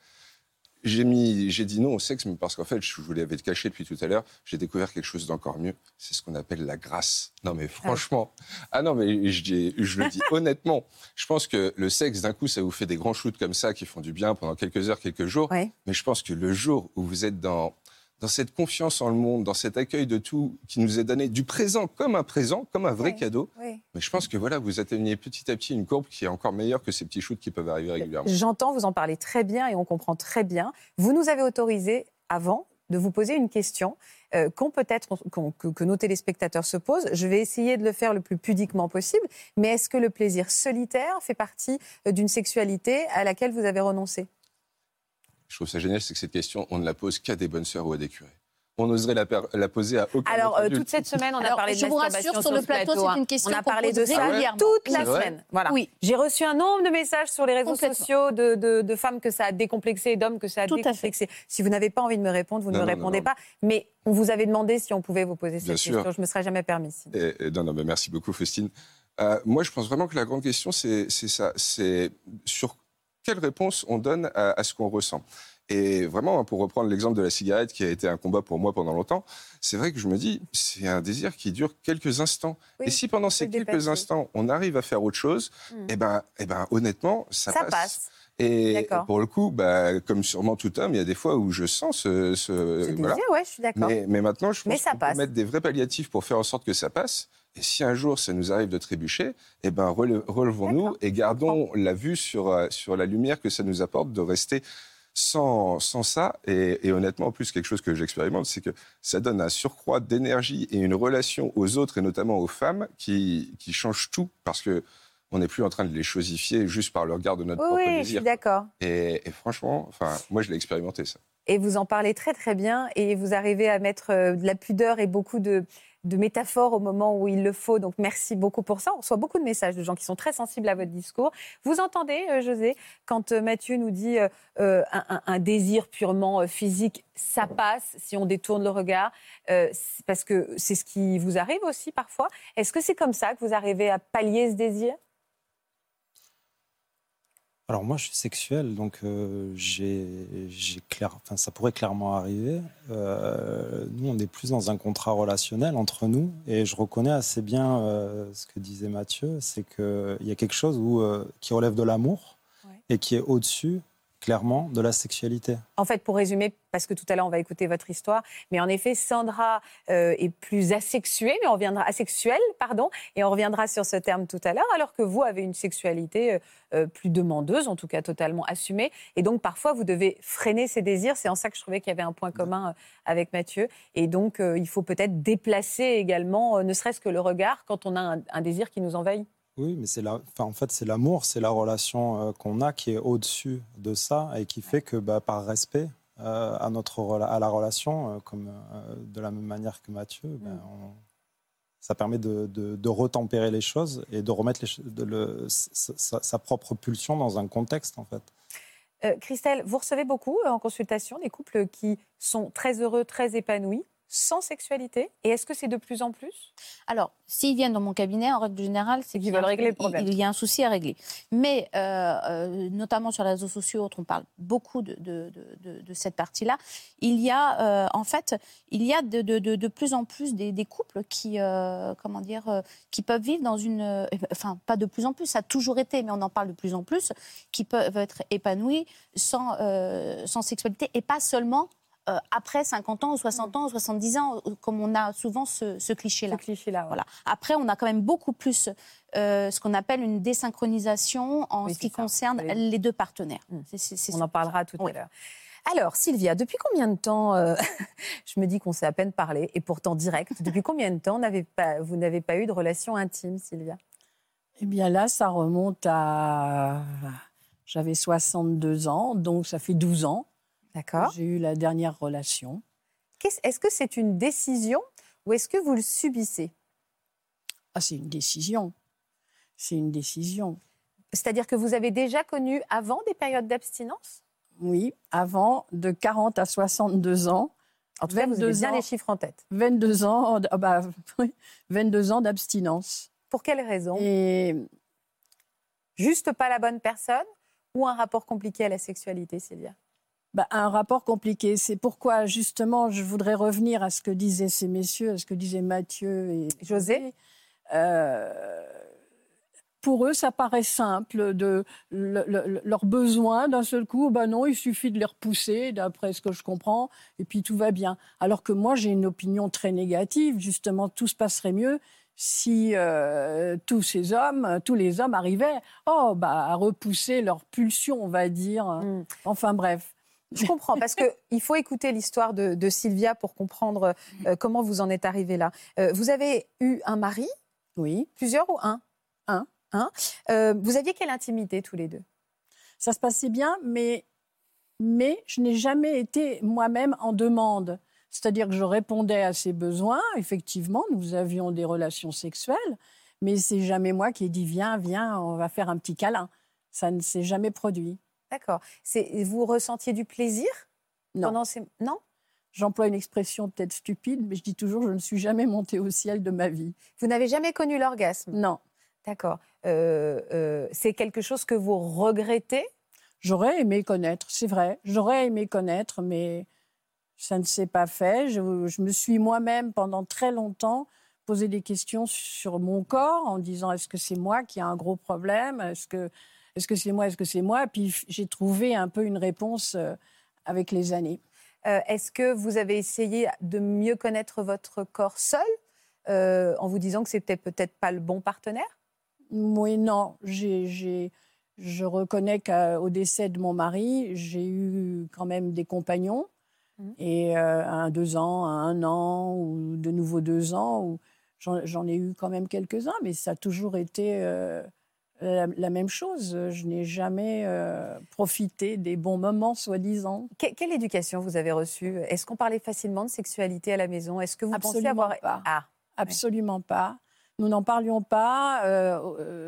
[SPEAKER 2] J'ai mis, j'ai dit non au sexe, mais parce qu'en fait, je vous l'avais caché depuis tout à l'heure, j'ai découvert quelque chose d'encore mieux. C'est ce qu'on appelle la grâce. Non, mais franchement, ah non, mais je, je le dis honnêtement. Je pense que le sexe, d'un coup, ça vous fait des grands shoots comme ça qui font du bien pendant quelques heures, quelques jours. Mais je pense que le jour où vous êtes dans dans cette confiance en le monde, dans cet accueil de tout qui nous est donné du présent comme un présent, comme un vrai cadeau. Mais je pense que voilà, vous atteignez petit à petit une courbe qui est encore meilleure que ces petits shoots qui peuvent arriver régulièrement.
[SPEAKER 1] J'entends, vous en parler très bien et on comprend très bien. Vous nous avez autorisé avant de vous poser une question euh, qu'on peut-être que, que, nos téléspectateurs se posent. Je vais essayer de le faire le plus pudiquement possible. Mais est-ce que le plaisir solitaire fait partie euh, d'une sexualité à laquelle vous avez renoncé?
[SPEAKER 2] Je trouve ça génial, c'est que cette question, on ne la pose qu'à des bonnes sœurs ou à des curés. On n'oserait la, la, poser à aucun
[SPEAKER 1] Alors, euh, toute cette semaine, on a parlé de
[SPEAKER 4] Je vous rassure, sur le plateau, c'est hein. une question
[SPEAKER 1] On a parlé de ça toute la semaine. Voilà. Oui. J'ai reçu un nombre de messages sur les réseaux sociaux de, de, femmes que ça a décomplexé et d'hommes que ça a Tout décomplexé. Si vous n'avez pas envie de me répondre, vous ne me répondez pas. Mais on vous avait demandé si on pouvait vous poser cette question. Je ne me serais jamais permis.
[SPEAKER 2] non, non, mais merci beaucoup, Faustine. Euh, moi, je pense vraiment que la grande question, c'est ça. C'est sur quelle réponse on donne à ce qu'on ressent. Et vraiment, pour reprendre l'exemple de la cigarette qui a été un combat pour moi pendant longtemps, c'est vrai que je me dis, c'est un désir qui dure quelques instants. et si pendant ces quelques instants, on arrive à faire autre chose, hmm. eh, ben, eh ben, honnêtement, ça,
[SPEAKER 1] ça passe.
[SPEAKER 2] Et pour le coup, bah, comme sûrement tout homme, il y a des fois où je sens ce. ce,
[SPEAKER 1] désir, ouais, je suis d'accord.
[SPEAKER 2] Mais, mais, maintenant, je pense qu'on peut mettre des vrais palliatifs pour faire en sorte que ça passe. Et si un jour ça nous arrive de trébucher, eh ben relevons-nous et gardons la vue sur, euh, sur la lumière que ça nous apporte de rester sans, sans ça, et, honnêtement, en plus, quelque chose que j'expérimente, c'est que ça donne un surcroît d'énergie et une relation aux autres, et notamment aux femmes, qui, qui change tout, parce que on n'est plus en train de les chosifier juste par le regard de notre propre
[SPEAKER 1] désir.
[SPEAKER 2] Oui,
[SPEAKER 1] je suis d'accord.
[SPEAKER 2] Et, franchement, enfin, moi, je l'ai expérimenté, ça.
[SPEAKER 1] Et vous en parlez très, très bien, et vous arrivez à mettre euh, de la pudeur et beaucoup de de métaphores au moment où il le faut. Donc merci beaucoup pour ça. On reçoit beaucoup de messages de gens qui sont très sensibles à votre discours. Vous entendez, euh, José, quand euh, Mathieu nous dit euh, un, désir purement physique, ça passe si on détourne le regard, parce que c'est ce qui vous arrive aussi parfois. Est-ce que c'est comme ça que vous arrivez à pallier ce désir?
[SPEAKER 5] Alors moi, je suis sexuel, donc euh, j'ai, clair, enfin, ça pourrait clairement arriver. Euh, nous, on est plus dans un contrat relationnel entre nous, et je reconnais assez bien euh, ce que disait Mathieu, c'est qu'il y a quelque chose où, qui relève de l'amour et qui est au-dessus clairement de la sexualité.
[SPEAKER 1] En fait, pour résumer, parce que tout à l'heure on va écouter votre histoire, mais en effet, Sandra euh, est plus asexuée, mais on reviendra asexuelle, pardon, et on reviendra sur ce terme tout à l'heure, alors que vous avez une sexualité euh, euh, plus demandeuse, en tout cas totalement assumée, et donc parfois vous devez freiner ses désirs. C'est en ça que je trouvais qu'il y avait un point commun avec Mathieu, et donc il faut peut-être déplacer également, ne serait-ce que le regard, quand on a un désir qui nous envahit.
[SPEAKER 5] Oui, mais c'est la, enfin, en fait, c'est l'amour, c'est la relation euh, qu'on a qui est au-dessus de ça et qui fait que, bah, par respect euh, à, notre, à la relation, euh, comme de la même manière que Mathieu, ben, mm. ça permet de, de, retempérer les choses et de remettre les, le, sa, propre pulsion dans un contexte, en fait.
[SPEAKER 1] Christelle, vous recevez beaucoup en consultation des couples qui sont très heureux, très épanouis, sans sexualité Et est-ce que c'est de plus en plus?
[SPEAKER 4] Alors, s'ils viennent dans mon cabinet, en règle générale, c'est qu'ils veulent régler le problème. Il y a un souci à régler. Mais euh, euh, notamment sur les réseaux sociaux, on parle beaucoup de, de, de, cette partie-là. Il y a, euh, en fait, il y a de, plus en plus des, couples qui, comment dire, qui peuvent vivre dans une, enfin, pas de plus en plus, ça a toujours été, mais on en parle de plus en plus, qui peuvent être épanouis sans, sans sexualité et pas seulement euh, après 50 ans ou 60 ans ou 70 ans, euh, comme on a souvent ce, cliché-là.
[SPEAKER 1] cliché-là
[SPEAKER 4] voilà. Après, on a quand même beaucoup plus euh, ce qu'on appelle une désynchronisation en ce qui concerne les deux partenaires.
[SPEAKER 1] Mmh. on en parlera tout à l'heure. Alors, Sylvia, depuis combien de temps, je me dis qu'on s'est à peine parlé, et pourtant direct, depuis combien de temps pas, vous n'avez pas eu de relation intime, Sylvia?
[SPEAKER 3] Eh bien là, ça remonte à... J'avais 62 ans, donc ça fait 12 ans.
[SPEAKER 1] D'accord.
[SPEAKER 3] J'ai eu la dernière relation.
[SPEAKER 1] Est-ce que c'est une décision ou est-ce que vous le subissez?
[SPEAKER 3] Ah, c'est une décision. C'est une décision.
[SPEAKER 1] C'est-à-dire que vous avez déjà connu avant des périodes d'abstinence?
[SPEAKER 3] Oui, avant de 40 à 62 ans.
[SPEAKER 1] En tout cas, vous avez bien les chiffres en tête.
[SPEAKER 3] 22 ans, ah bah, 22 ans d'abstinence.
[SPEAKER 1] Pour quelle raison? Et... Juste pas la bonne personne ou un rapport compliqué à la sexualité, Sylvia
[SPEAKER 3] bah, un rapport compliqué. C'est pourquoi, justement, je voudrais revenir à ce que disaient ces messieurs, à ce que disaient Mathieu et
[SPEAKER 1] José.
[SPEAKER 3] Euh, pour eux, ça paraît simple, de leurs besoins d'un seul coup. Ben non, il suffit de les repousser, d'après ce que je comprends, et puis tout va bien. Alors que moi, j'ai une opinion très négative. Justement, tout se passerait mieux si euh, tous ces hommes, tous les hommes arrivaient, oh, bah, à repousser leur pulsion, on va dire. Mm. Enfin bref.
[SPEAKER 1] Je comprends, parce qu'il faut écouter l'histoire de, Sylvia pour comprendre euh, comment vous en êtes arrivé là. Euh, vous avez eu un mari?
[SPEAKER 3] Oui.
[SPEAKER 1] Plusieurs ou un?
[SPEAKER 3] Un.
[SPEAKER 1] un. Euh, vous aviez quelle intimité tous les deux?
[SPEAKER 3] Ça se passait bien, mais, mais je n'ai jamais été moi-même en demande. C'est-à-dire que je répondais à ses besoins. Effectivement, nous avions des relations sexuelles, mais c'est jamais moi qui ai dit viens, viens, on va faire un petit câlin. Ça ne s'est jamais produit.
[SPEAKER 1] D'accord. Vous ressentiez du plaisir
[SPEAKER 3] Non.
[SPEAKER 1] Pendant Non?
[SPEAKER 3] J'emploie une expression peut-être stupide, mais je dis toujours je ne suis jamais montée au ciel de ma vie.
[SPEAKER 1] Vous n'avez jamais connu l'orgasme?
[SPEAKER 3] Non.
[SPEAKER 1] D'accord. Euh, euh, c'est quelque chose que vous regrettez?
[SPEAKER 3] J'aurais aimé connaître, c'est vrai. J'aurais aimé connaître, mais ça ne s'est pas fait. Je, je me suis moi-même, pendant très longtemps, posé des questions sur mon corps en disant est-ce que c'est moi qui ai un gros problème? Est-ce que est-ce que c'est moi Est-ce que c'est moi? Puis j'ai trouvé un peu une réponse euh, avec les années.
[SPEAKER 1] Euh, est-ce que vous avez essayé de mieux connaître votre corps seul euh, en vous disant que c'était peut-être pas le bon partenaire?
[SPEAKER 3] Oui, non. Je reconnais qu'au décès de mon mari, j'ai eu quand même des compagnons. Mmh. Et un deux ans, un an, ou de nouveau deux ans, j'en, ai eu quand même quelques-uns, mais ça a toujours été la, même chose. Je n'ai jamais euh, profité des bons moments, soi-disant.
[SPEAKER 1] quelle éducation vous avez reçue? Est-ce qu'on parlait facilement de sexualité à la maison? Est-ce que vous
[SPEAKER 3] Absolument
[SPEAKER 1] pensez avoir
[SPEAKER 3] pas.
[SPEAKER 1] Ah.
[SPEAKER 3] absolument pas. Nous n'en parlions pas.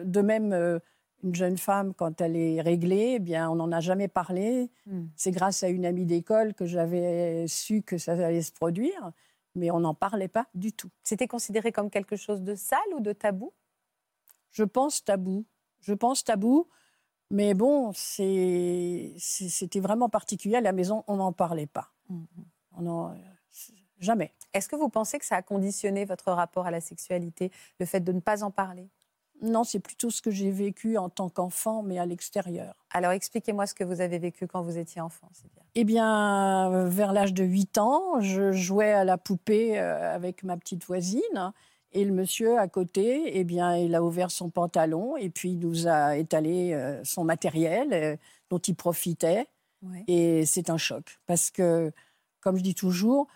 [SPEAKER 3] de même, une jeune femme, quand elle est réglée, eh bien, on n'en a jamais parlé. Hmm. C'est grâce à une amie d'école que j'avais su que ça allait se produire, mais on n'en parlait pas du tout.
[SPEAKER 1] C'était considéré comme quelque chose de sale ou de tabou?
[SPEAKER 3] Je pense tabou. Je pense tabou. Mais bon, c'était vraiment particulier. À la maison, on n'en parlait pas. Hmm. On jamais.
[SPEAKER 1] Est-ce que vous pensez que ça a conditionné votre rapport à la sexualité, le fait de ne pas en parler?
[SPEAKER 3] Non, c'est plutôt ce que j'ai vécu en tant qu'enfant, mais à l'extérieur.
[SPEAKER 1] Alors expliquez-moi ce que vous avez vécu quand vous étiez enfant.
[SPEAKER 3] Eh bien, vers l'âge de 8 ans, je jouais à la poupée euh, avec ma petite voisine. Et le monsieur à côté, eh bien, il a ouvert son pantalon et puis il nous a étalé euh, son matériel dont il profitait. Et c'est un choc parce que, comme je dis toujours,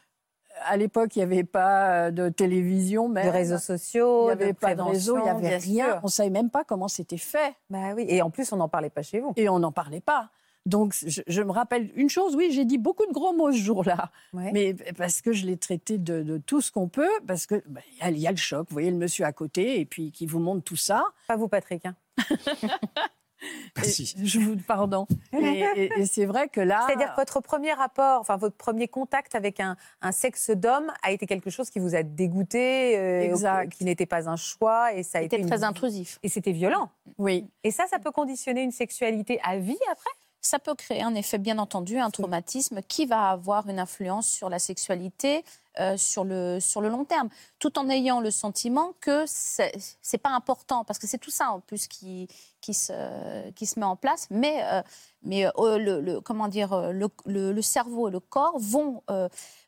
[SPEAKER 3] à l'époque, il n'y avait pas euh, de télévision,
[SPEAKER 1] même. De réseaux sociaux,
[SPEAKER 3] il n'y avait pas de réseau, il n'y avait rien. On ne savait même pas comment c'était fait.
[SPEAKER 1] Bah oui. Et en plus, on n'en parlait pas chez vous.
[SPEAKER 3] Et on n'en parlait pas. Donc, je, me rappelle une chose, oui, j'ai dit beaucoup de gros mots ce jour-là, mais parce que je l'ai traité de, tout ce qu'on peut, parce que bah, il y, a le choc. Vous voyez le monsieur à côté, et puis qui vous montre tout ça.
[SPEAKER 1] Pas vous, Patrick. Hein.
[SPEAKER 3] je vous pardon. Et, c'est vrai que là.
[SPEAKER 1] C'est-à-dire que votre premier rapport, enfin votre premier contact avec un, sexe d'homme a été quelque chose qui vous a dégoûté, euh, qui n'était pas un choix, et ça a été
[SPEAKER 4] très intrusif.
[SPEAKER 1] Et c'était violent.
[SPEAKER 3] Oui.
[SPEAKER 1] Et ça, ça peut conditionner une sexualité à vie après?
[SPEAKER 4] Ça peut créer en effet, bien entendu, un traumatisme qui va avoir une influence sur la sexualité euh, sur, le, sur le long terme, tout en ayant le sentiment que c'est pas important, parce que c'est tout ça en plus qui, qui se, qui se met en place, mais, euh, mais euh, le, comment dire, le, le, cerveau et le corps vont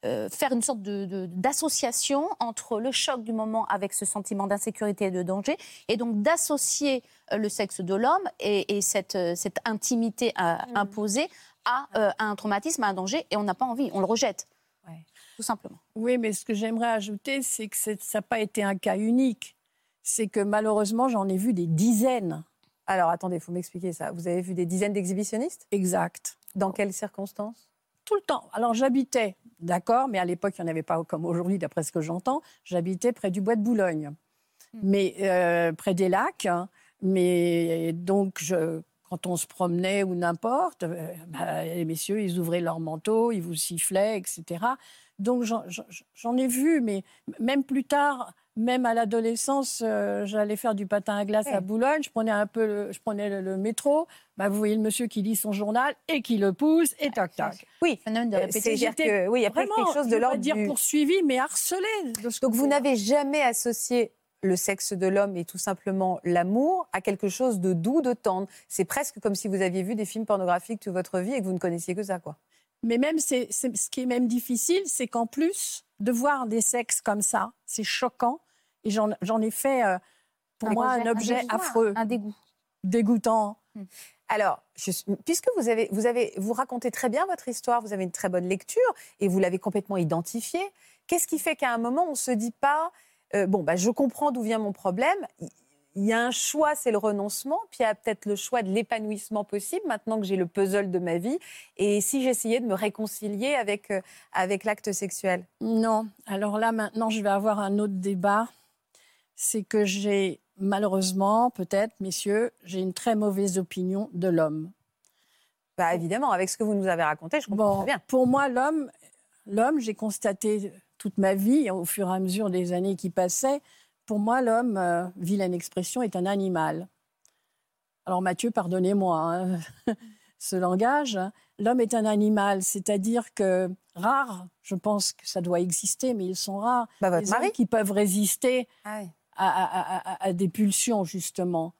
[SPEAKER 4] faire une sorte d'association de, entre le choc du moment avec ce sentiment d'insécurité et de danger, et donc d'associer le sexe de l'homme et, et, cette, cette intimité mmh. imposée à, un traumatisme, à un danger, et on n'a pas envie, on le rejette. Tout simplement.
[SPEAKER 3] Oui, mais ce que j'aimerais ajouter, c'est que ça n'a pas été un cas unique. C'est que malheureusement, j'en ai vu des dizaines
[SPEAKER 1] alors attendez, il faut m'expliquer ça. Vous avez vu des dizaines d'exhibitionnistes?
[SPEAKER 3] Exact.
[SPEAKER 1] Dans quelles circonstances?
[SPEAKER 3] Tout le temps. Alors j'habitais, d'accord, mais à l'époque, il n'y en avait pas comme aujourd'hui, d'après ce que j'entends. J'habitais près du bois de Boulogne, hmm. mais euh, près des lacs. Hein. mais donc, je, quand on se promenait ou n'importe, euh, bah, les messieurs, ils ouvraient leur manteau, ils vous sifflaient, etc. Donc j'en ai vu, mais même plus tard, même à l'adolescence, euh, j'allais faire du patin à glace à Boulogne. Je prenais un peu, le, je prenais le, métro. Bah, vous voyez le monsieur qui lit son journal et qui le pousse et toc toc.
[SPEAKER 1] Oui, euh, c'est-à-dire que oui, il y a quelque chose de l'ordre
[SPEAKER 3] dire poursuivi, mais harcelé.
[SPEAKER 1] Donc vous n'avez jamais associé le sexe de l'homme et tout simplement l'amour à quelque chose de doux, de tendre. C'est presque comme si vous aviez vu des films pornographiques toute votre vie et que vous ne connaissiez que ça, quoi.
[SPEAKER 3] Mais même, c'est, ce qui est même difficile, c'est qu'en plus de voir des sexes comme ça, c'est choquant. Et j'en, ai fait, euh, pour moi, un objet affreux.
[SPEAKER 4] Un dégoût.
[SPEAKER 3] Dégoûtant.
[SPEAKER 1] Hmm. Alors, puisque vous avez, vous avez, vous racontez très bien votre histoire, vous avez une très bonne lecture et vous l'avez complètement identifiée. Qu'est-ce qui fait qu'à un moment, on ne se dit pas, euh, bon, bah, je comprends d'où vient mon problème, il y a un choix, c'est le renoncement, puis il y a peut-être le choix de l'épanouissement possible maintenant que j'ai le puzzle de ma vie. Et si j'essayais de me réconcilier avec, euh, avec l'acte sexuel?
[SPEAKER 3] Non. Alors là, maintenant, je vais avoir un autre débat. C'est que j'ai, malheureusement, peut-être, messieurs, j'ai une très mauvaise opinion de l'homme.
[SPEAKER 1] Bah, évidemment, avec ce que vous nous avez raconté, je comprends très bien.
[SPEAKER 3] Pour moi, l'homme, l'homme, j'ai constaté toute ma vie, au fur et à mesure des années qui passaient, pour moi, l'homme, euh, vilaine expression, est un animal. Alors Mathieu, pardonnez-moi hein, ce langage. L'homme est un animal, c'est-à-dire que rare, je pense que ça doit exister, mais ils sont rares.
[SPEAKER 1] Bah, votre
[SPEAKER 3] les
[SPEAKER 1] mari
[SPEAKER 3] qui peuvent résister ah à, des pulsions, justement.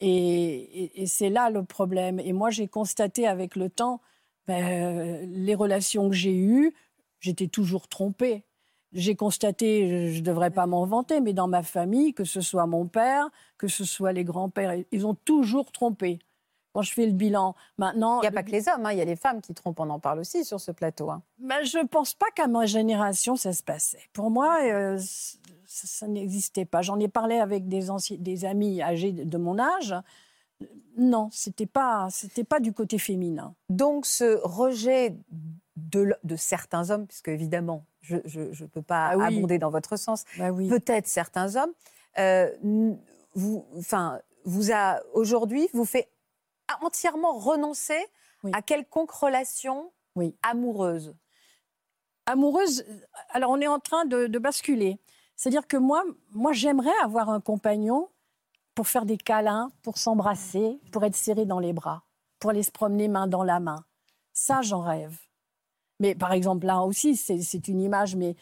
[SPEAKER 3] Et, c'est là le problème. Et moi, j'ai constaté avec le temps, ben, les relations que j'ai eues, j'étais toujours trompée j'ai constaté, je ne devrais pas m'en vanter, mais dans ma famille, que ce soit mon père, que ce soit les grands-pères, ils ont toujours trompé. Quand je fais le bilan, maintenant.
[SPEAKER 1] Il n'y a pas que les hommes, hein, il y a les femmes qui trompent, on en parle aussi sur ce plateau. Hein.
[SPEAKER 3] Ben, je ne pense pas qu'à ma génération, ça se passait. Pour moi, euh, ça, n'existait pas. J'en ai parlé avec des, des amis âgés de mon âge. Non, c'était pas, c'était pas du côté féminin.
[SPEAKER 1] Donc ce rejet de, de certains hommes, puisque évidemment, je ne peux pas ah abonder dans votre sens, bah peut-être certains hommes, euh, vous, enfin, vous a aujourd'hui vous fait entièrement renoncer à quelconque relation amoureuse.
[SPEAKER 3] Amoureuse, alors on est en train de, basculer. C'est-à-dire que moi, moi j'aimerais avoir un compagnon pour faire des câlins, pour s'embrasser, pour être serré dans les bras, pour aller se promener main dans la main. Ça, j'en rêve. Mais par exemple, là aussi, c'est une image, mais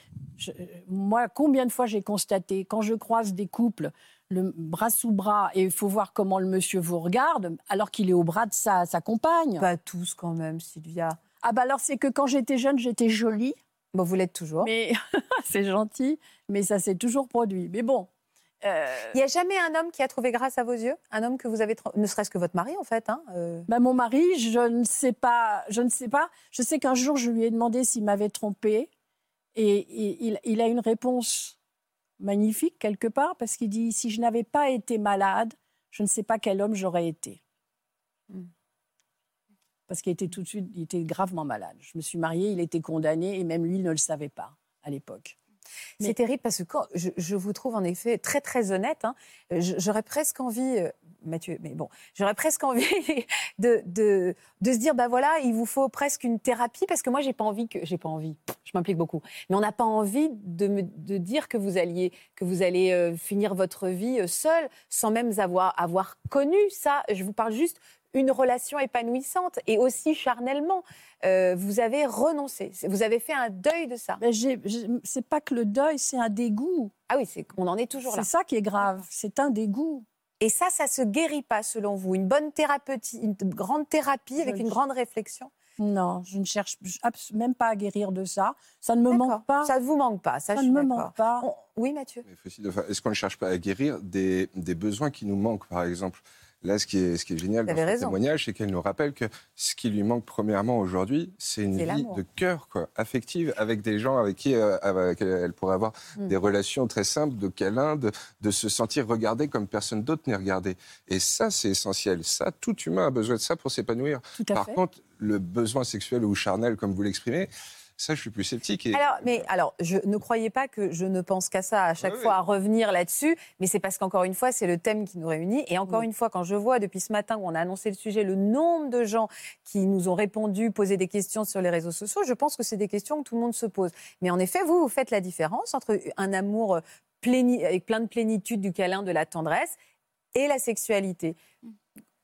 [SPEAKER 3] moi, combien de fois j'ai constaté, quand je croise des couples, le bras sous bras, et il faut voir comment le monsieur vous regarde, alors qu'il est au bras de sa, sa compagne.
[SPEAKER 1] Pas tous quand même, Sylvia.
[SPEAKER 3] Ah bah alors c'est que quand j'étais jeune, j'étais jolie.
[SPEAKER 1] Bon, vous l'êtes toujours.
[SPEAKER 3] Mais c'est gentil, mais ça s'est toujours produit. Mais bon,
[SPEAKER 1] euh, Il n'y a jamais un homme qui a trouvé grâce à vos yeux? Un homme que vous avez, ne serait-ce que votre mari en fait hein,
[SPEAKER 3] euh? bah, Mon mari, je ne sais pas. Je ne sais pas. Je sais qu'un jour, je lui ai demandé s'il m'avait trompé. Et, il, a une réponse magnifique quelque part parce qu'il dit si je n'avais pas été malade, je ne sais pas quel homme j'aurais été. Hmm. Parce qu'il était tout de suite, il était gravement malade. Je me suis mariée, il était condamné et même lui ne le savait pas à l'époque.
[SPEAKER 1] C'est terrible parce que quand je, vous trouve en effet très très honnête, hein, j'aurais presque envie, euh, Mathieu, mais bon, j'aurais presque envie de, de, de, se dire, bah voilà, il vous faut presque une thérapie parce que moi j'ai pas envie que, j'ai pas envie, je m'implique beaucoup, mais on n'a pas envie de, me, de dire que vous alliez, que vous allez euh, finir votre vie euh, seul sans même avoir, avoir connu ça. Je vous parle juste une relation épanouissante et aussi charnellement. Euh, vous avez renoncé, vous avez fait un deuil de ça.
[SPEAKER 3] Mais c'est pas que le deuil, c'est un dégoût.
[SPEAKER 1] Ah oui, on en est toujours là.
[SPEAKER 3] C'est ça qui est grave, c'est un dégoût.
[SPEAKER 1] Et ça, ça se guérit pas selon vous Une bonne thérapeutique, une grande thérapie avec une grande réflexion?
[SPEAKER 3] Non, je ne cherche même pas à guérir de ça. Ça ne me manque pas.
[SPEAKER 1] Ça ne vous manque pas.
[SPEAKER 3] Ça, ne me manque pas.
[SPEAKER 1] Oui, Mathieu.
[SPEAKER 2] Est-ce qu'on ne cherche pas à guérir des, des, besoins qui nous manquent, par exemple? Là, ce qui est, ce qui est génial dans ce témoignage, c'est qu'elle nous rappelle que ce qui lui manque premièrement aujourd'hui, c'est une vie de cœur, quoi, affective, avec des gens avec qui euh, elle pourrait avoir mm. des relations très simples, de câlins, de, de se sentir regardée comme personne d'autre n'est regardée. Et ça, c'est essentiel. Ça, tout humain a besoin de ça pour s'épanouir. Par contre, le besoin sexuel ou charnel, comme vous l'exprimez, ça, je suis plus sceptique.
[SPEAKER 1] Alors, mais alors, je ne croyais pas que je ne pense qu'à ça à chaque fois à revenir là-dessus, mais c'est parce qu'encore une fois, c'est le thème qui nous réunit. Et encore une fois, quand je vois depuis ce matin où on a annoncé le sujet, le nombre de gens qui nous ont répondu, posé des questions sur les réseaux sociaux, je pense que c'est des questions que tout le monde se pose. Mais en effet, vous, vous faites la différence entre un amour avec plein de plénitude, du câlin, de la tendresse et la sexualité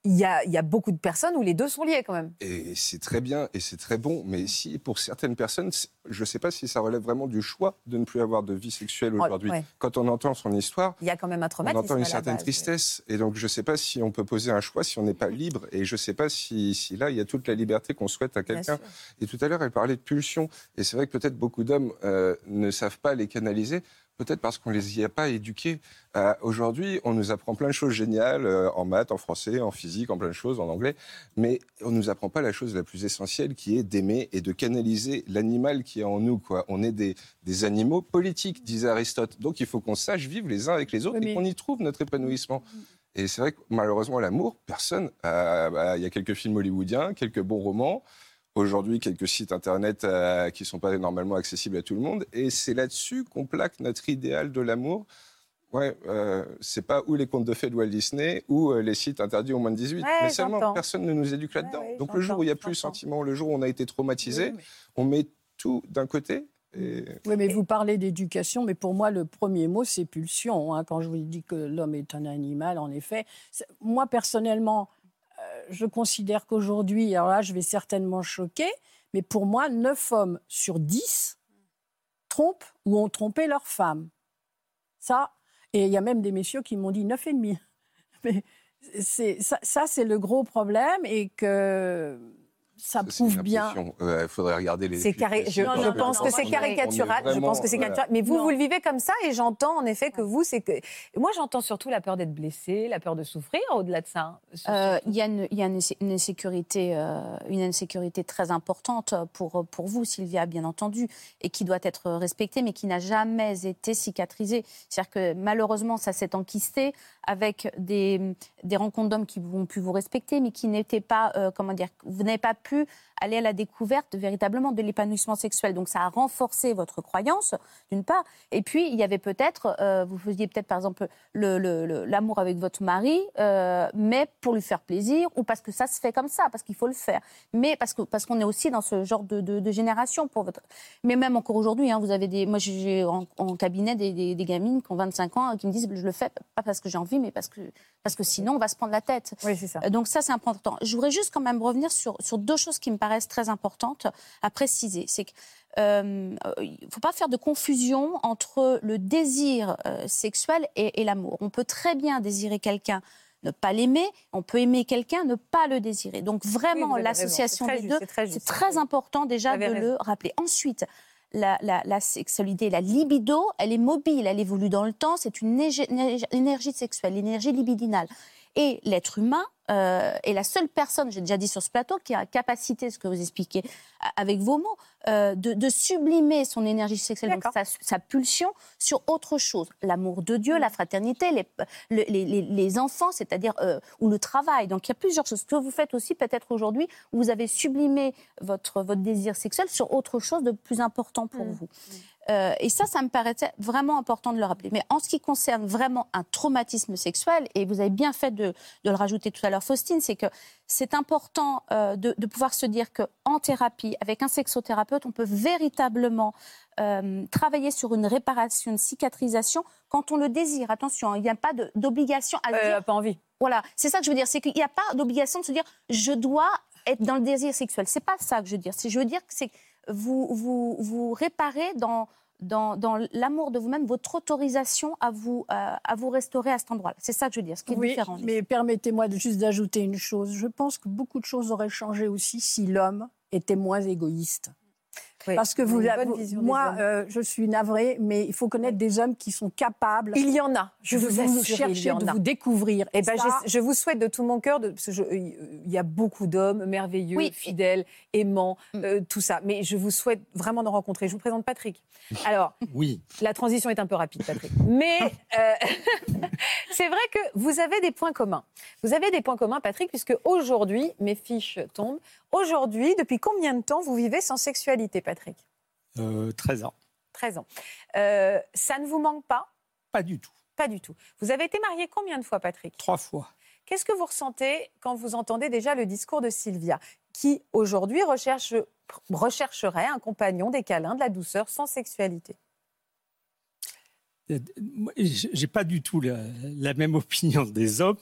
[SPEAKER 1] il y, a, beaucoup de personnes où les deux sont liés quand même.
[SPEAKER 2] Et c'est très bien et c'est très bon, mais si pour certaines personnes, je ne sais pas si ça relève vraiment du choix de ne plus avoir de vie sexuelle oh, aujourd'hui. Quand on entend son histoire,
[SPEAKER 1] il y a quand même un traumatisme.
[SPEAKER 2] On entend une certaine tristesse, et donc je ne sais pas si on peut poser un choix si on n'est pas libre, et je ne sais pas si, si, là il y a toute la liberté qu'on souhaite à quelqu'un. Et tout à l'heure, elle parlait de pulsions, et c'est vrai que peut-être beaucoup d'hommes euh, ne savent pas les canaliser. Peut-être parce qu'on ne les y a pas éduqués. Euh, aujourd'hui, on nous apprend plein de choses géniales euh, en maths, en français, en physique, en plein de choses, en anglais, mais on ne nous apprend pas la chose la plus essentielle qui est d'aimer et de canaliser l'animal qui est en nous. Quoi. On est des, des animaux politiques, disait Aristote. Donc il faut qu'on sache vivre les uns avec les autres et qu'on y trouve notre épanouissement. Et c'est vrai que malheureusement, l'amour, personne. Euh, bah, il y a quelques films hollywoodiens, quelques bons romans aujourd'hui quelques sites internet euh, qui ne sont pas normalement accessibles à tout le monde. Et c'est là-dessus qu'on plaque notre idéal de l'amour. Ouais, euh, c'est pas ou les contes de fées de Walt Disney ou euh, les sites interdits au moins de 18. mais seulement, personne ne nous éduque là-dedans. Donc le jour où il n'y a plus le sentiment, le jour où on a été traumatisé, on met tout d'un côté.
[SPEAKER 3] Et... Oui, mais vous parlez d'éducation, mais pour moi, le premier mot, c'est pulsion. Hein, quand je vous dis que l'homme est un animal, en effet. Moi, personnellement, je considère qu'aujourd'hui, alors là, je vais certainement choquer, mais pour moi, 9 hommes sur 10 trompent ou ont trompé leur femme. Ça, et il y a même des messieurs qui m'ont dit 9,5. Mais ça, ça c'est le gros problème et que ça, prouve bien.
[SPEAKER 2] Il faudrait regarder les.
[SPEAKER 1] Je, je, pense que c'est caricatural. Je pense que c'est caricatural. Mais vous, vous le vivez comme ça, et j'entends en effet que vous, c'est que. Moi, j'entends surtout la peur d'être blessé, la peur de souffrir au-delà de ça.
[SPEAKER 4] Euh, il y a, une, y a une, insécurité, euh, une insécurité très importante pour, pour vous, Sylvia, bien entendu, et qui doit être respectée, mais qui n'a jamais été cicatrisée. C'est-à-dire que malheureusement, ça s'est enquisté avec des, des rencontres d'hommes qui ont pu vous respecter, mais qui n'étaient pas, euh, comment dire, vous n'avez pas pu pu aller à la découverte véritablement de l'épanouissement sexuel. Donc ça a renforcé votre croyance, d'une part. Et puis, il y avait peut-être, euh, vous faisiez peut-être par exemple l'amour avec votre mari, euh, mais pour lui faire plaisir, ou parce que ça se fait comme ça, parce qu'il faut le faire. Mais parce qu'on parce qu'on est aussi dans ce genre de, génération. Pour votre... Mais même encore aujourd'hui, hein, vous avez des... Moi, j'ai en, cabinet des, des, gamines qui ont 25 ans qui me disent, je le fais pas parce que j'ai envie, mais parce que, parce que sinon, on va se prendre la tête.
[SPEAKER 1] Oui, c'est ça.
[SPEAKER 4] Donc ça, c'est important. Je voudrais juste quand même revenir sur, sur deux choses qui me paraissent très importantes à préciser. C'est qu'il euh, ne faut pas faire de confusion entre le désir euh, sexuel et, l'amour. On peut très bien désirer quelqu'un ne pas l'aimer, on peut aimer quelqu'un, ne pas le désirer. Donc vraiment, l'association des deux, c'est très, important déjà de le rappeler. Ensuite, la, la, sexualité, la libido, elle est mobile, elle évolue dans le temps, c'est une énergie sexuelle, l'énergie libidinale. Et l'être humain euh, est la seule personne, j'ai déjà dit sur ce plateau, qui a la capacité, ce que vous expliquez avec vos mots, euh, de, sublimer son énergie sexuelle, donc sa, pulsion, sur autre chose. L'amour de Dieu, la fraternité, les, les, enfants, c'est-à-dire, euh, ou le travail. Donc il y a plusieurs choses. Ce que vous faites aussi, peut-être aujourd'hui, vous avez sublimé votre, votre désir sexuel sur autre chose de plus important pour mmh. vous. Euh, et ça, ça me paraissait vraiment important de le rappeler. Mais en ce qui concerne vraiment un traumatisme sexuel, et vous avez bien fait de, le rajouter tout à l'heure, Faustine, c'est que c'est important euh, de, pouvoir se dire qu'en thérapie, avec un sexothérapeute, on peut véritablement euh, travailler sur une réparation, une cicatrisation quand on le désire. Attention, hein, il n'y a pas d'obligation à
[SPEAKER 1] dire. pas envie.
[SPEAKER 4] Voilà, c'est ça que je veux dire. C'est qu'il n'y a pas d'obligation de se dire je dois être dans le désir sexuel. C'est pas ça que je veux dire. Je veux dire que c'est vous, vous, vous réparez dans, dans, dans l'amour de vous-même, votre autorisation à vous, euh, à vous restaurer à cet endroit-là. C'est ça que je veux dire, ce qui est
[SPEAKER 3] oui,
[SPEAKER 4] différent.
[SPEAKER 3] Mais permettez-moi juste d'ajouter une chose. Je pense que beaucoup de choses auraient changé aussi si l'homme était moins égoïste. Parce que vous, moi, euh, je suis navrée, mais il faut connaître des hommes qui sont capables.
[SPEAKER 1] Il y en a. Je vous, assure,
[SPEAKER 3] chercher, de vous découvrir.
[SPEAKER 1] Et, eh ben, je vous souhaite de tout mon cœur, de, parce il y a beaucoup d'hommes merveilleux, fidèles, aimants, mm. euh, tout ça. Mais je vous souhaite vraiment d'en rencontrer. Je vous présente Patrick. Alors, oui. La transition est un peu rapide, Patrick. Mais euh, c'est vrai que vous avez des points communs. Vous avez des points communs, Patrick, puisque aujourd'hui, mes fiches tombent. Aujourd'hui, depuis combien de temps vous vivez sans sexualité, Patrick?
[SPEAKER 6] 13 euh, ans.
[SPEAKER 1] 13 ans. Euh, ça ne vous manque pas?
[SPEAKER 6] Pas du tout.
[SPEAKER 1] Pas du tout. Vous avez été marié combien de fois, Patrick?
[SPEAKER 6] Trois fois.
[SPEAKER 1] Qu'est-ce que vous ressentez quand vous entendez déjà le discours de Sylvia, qui aujourd'hui recherche, rechercherait un compagnon, des câlins, de la douceur, sans sexualité?
[SPEAKER 6] J'ai pas du tout la même opinion des hommes.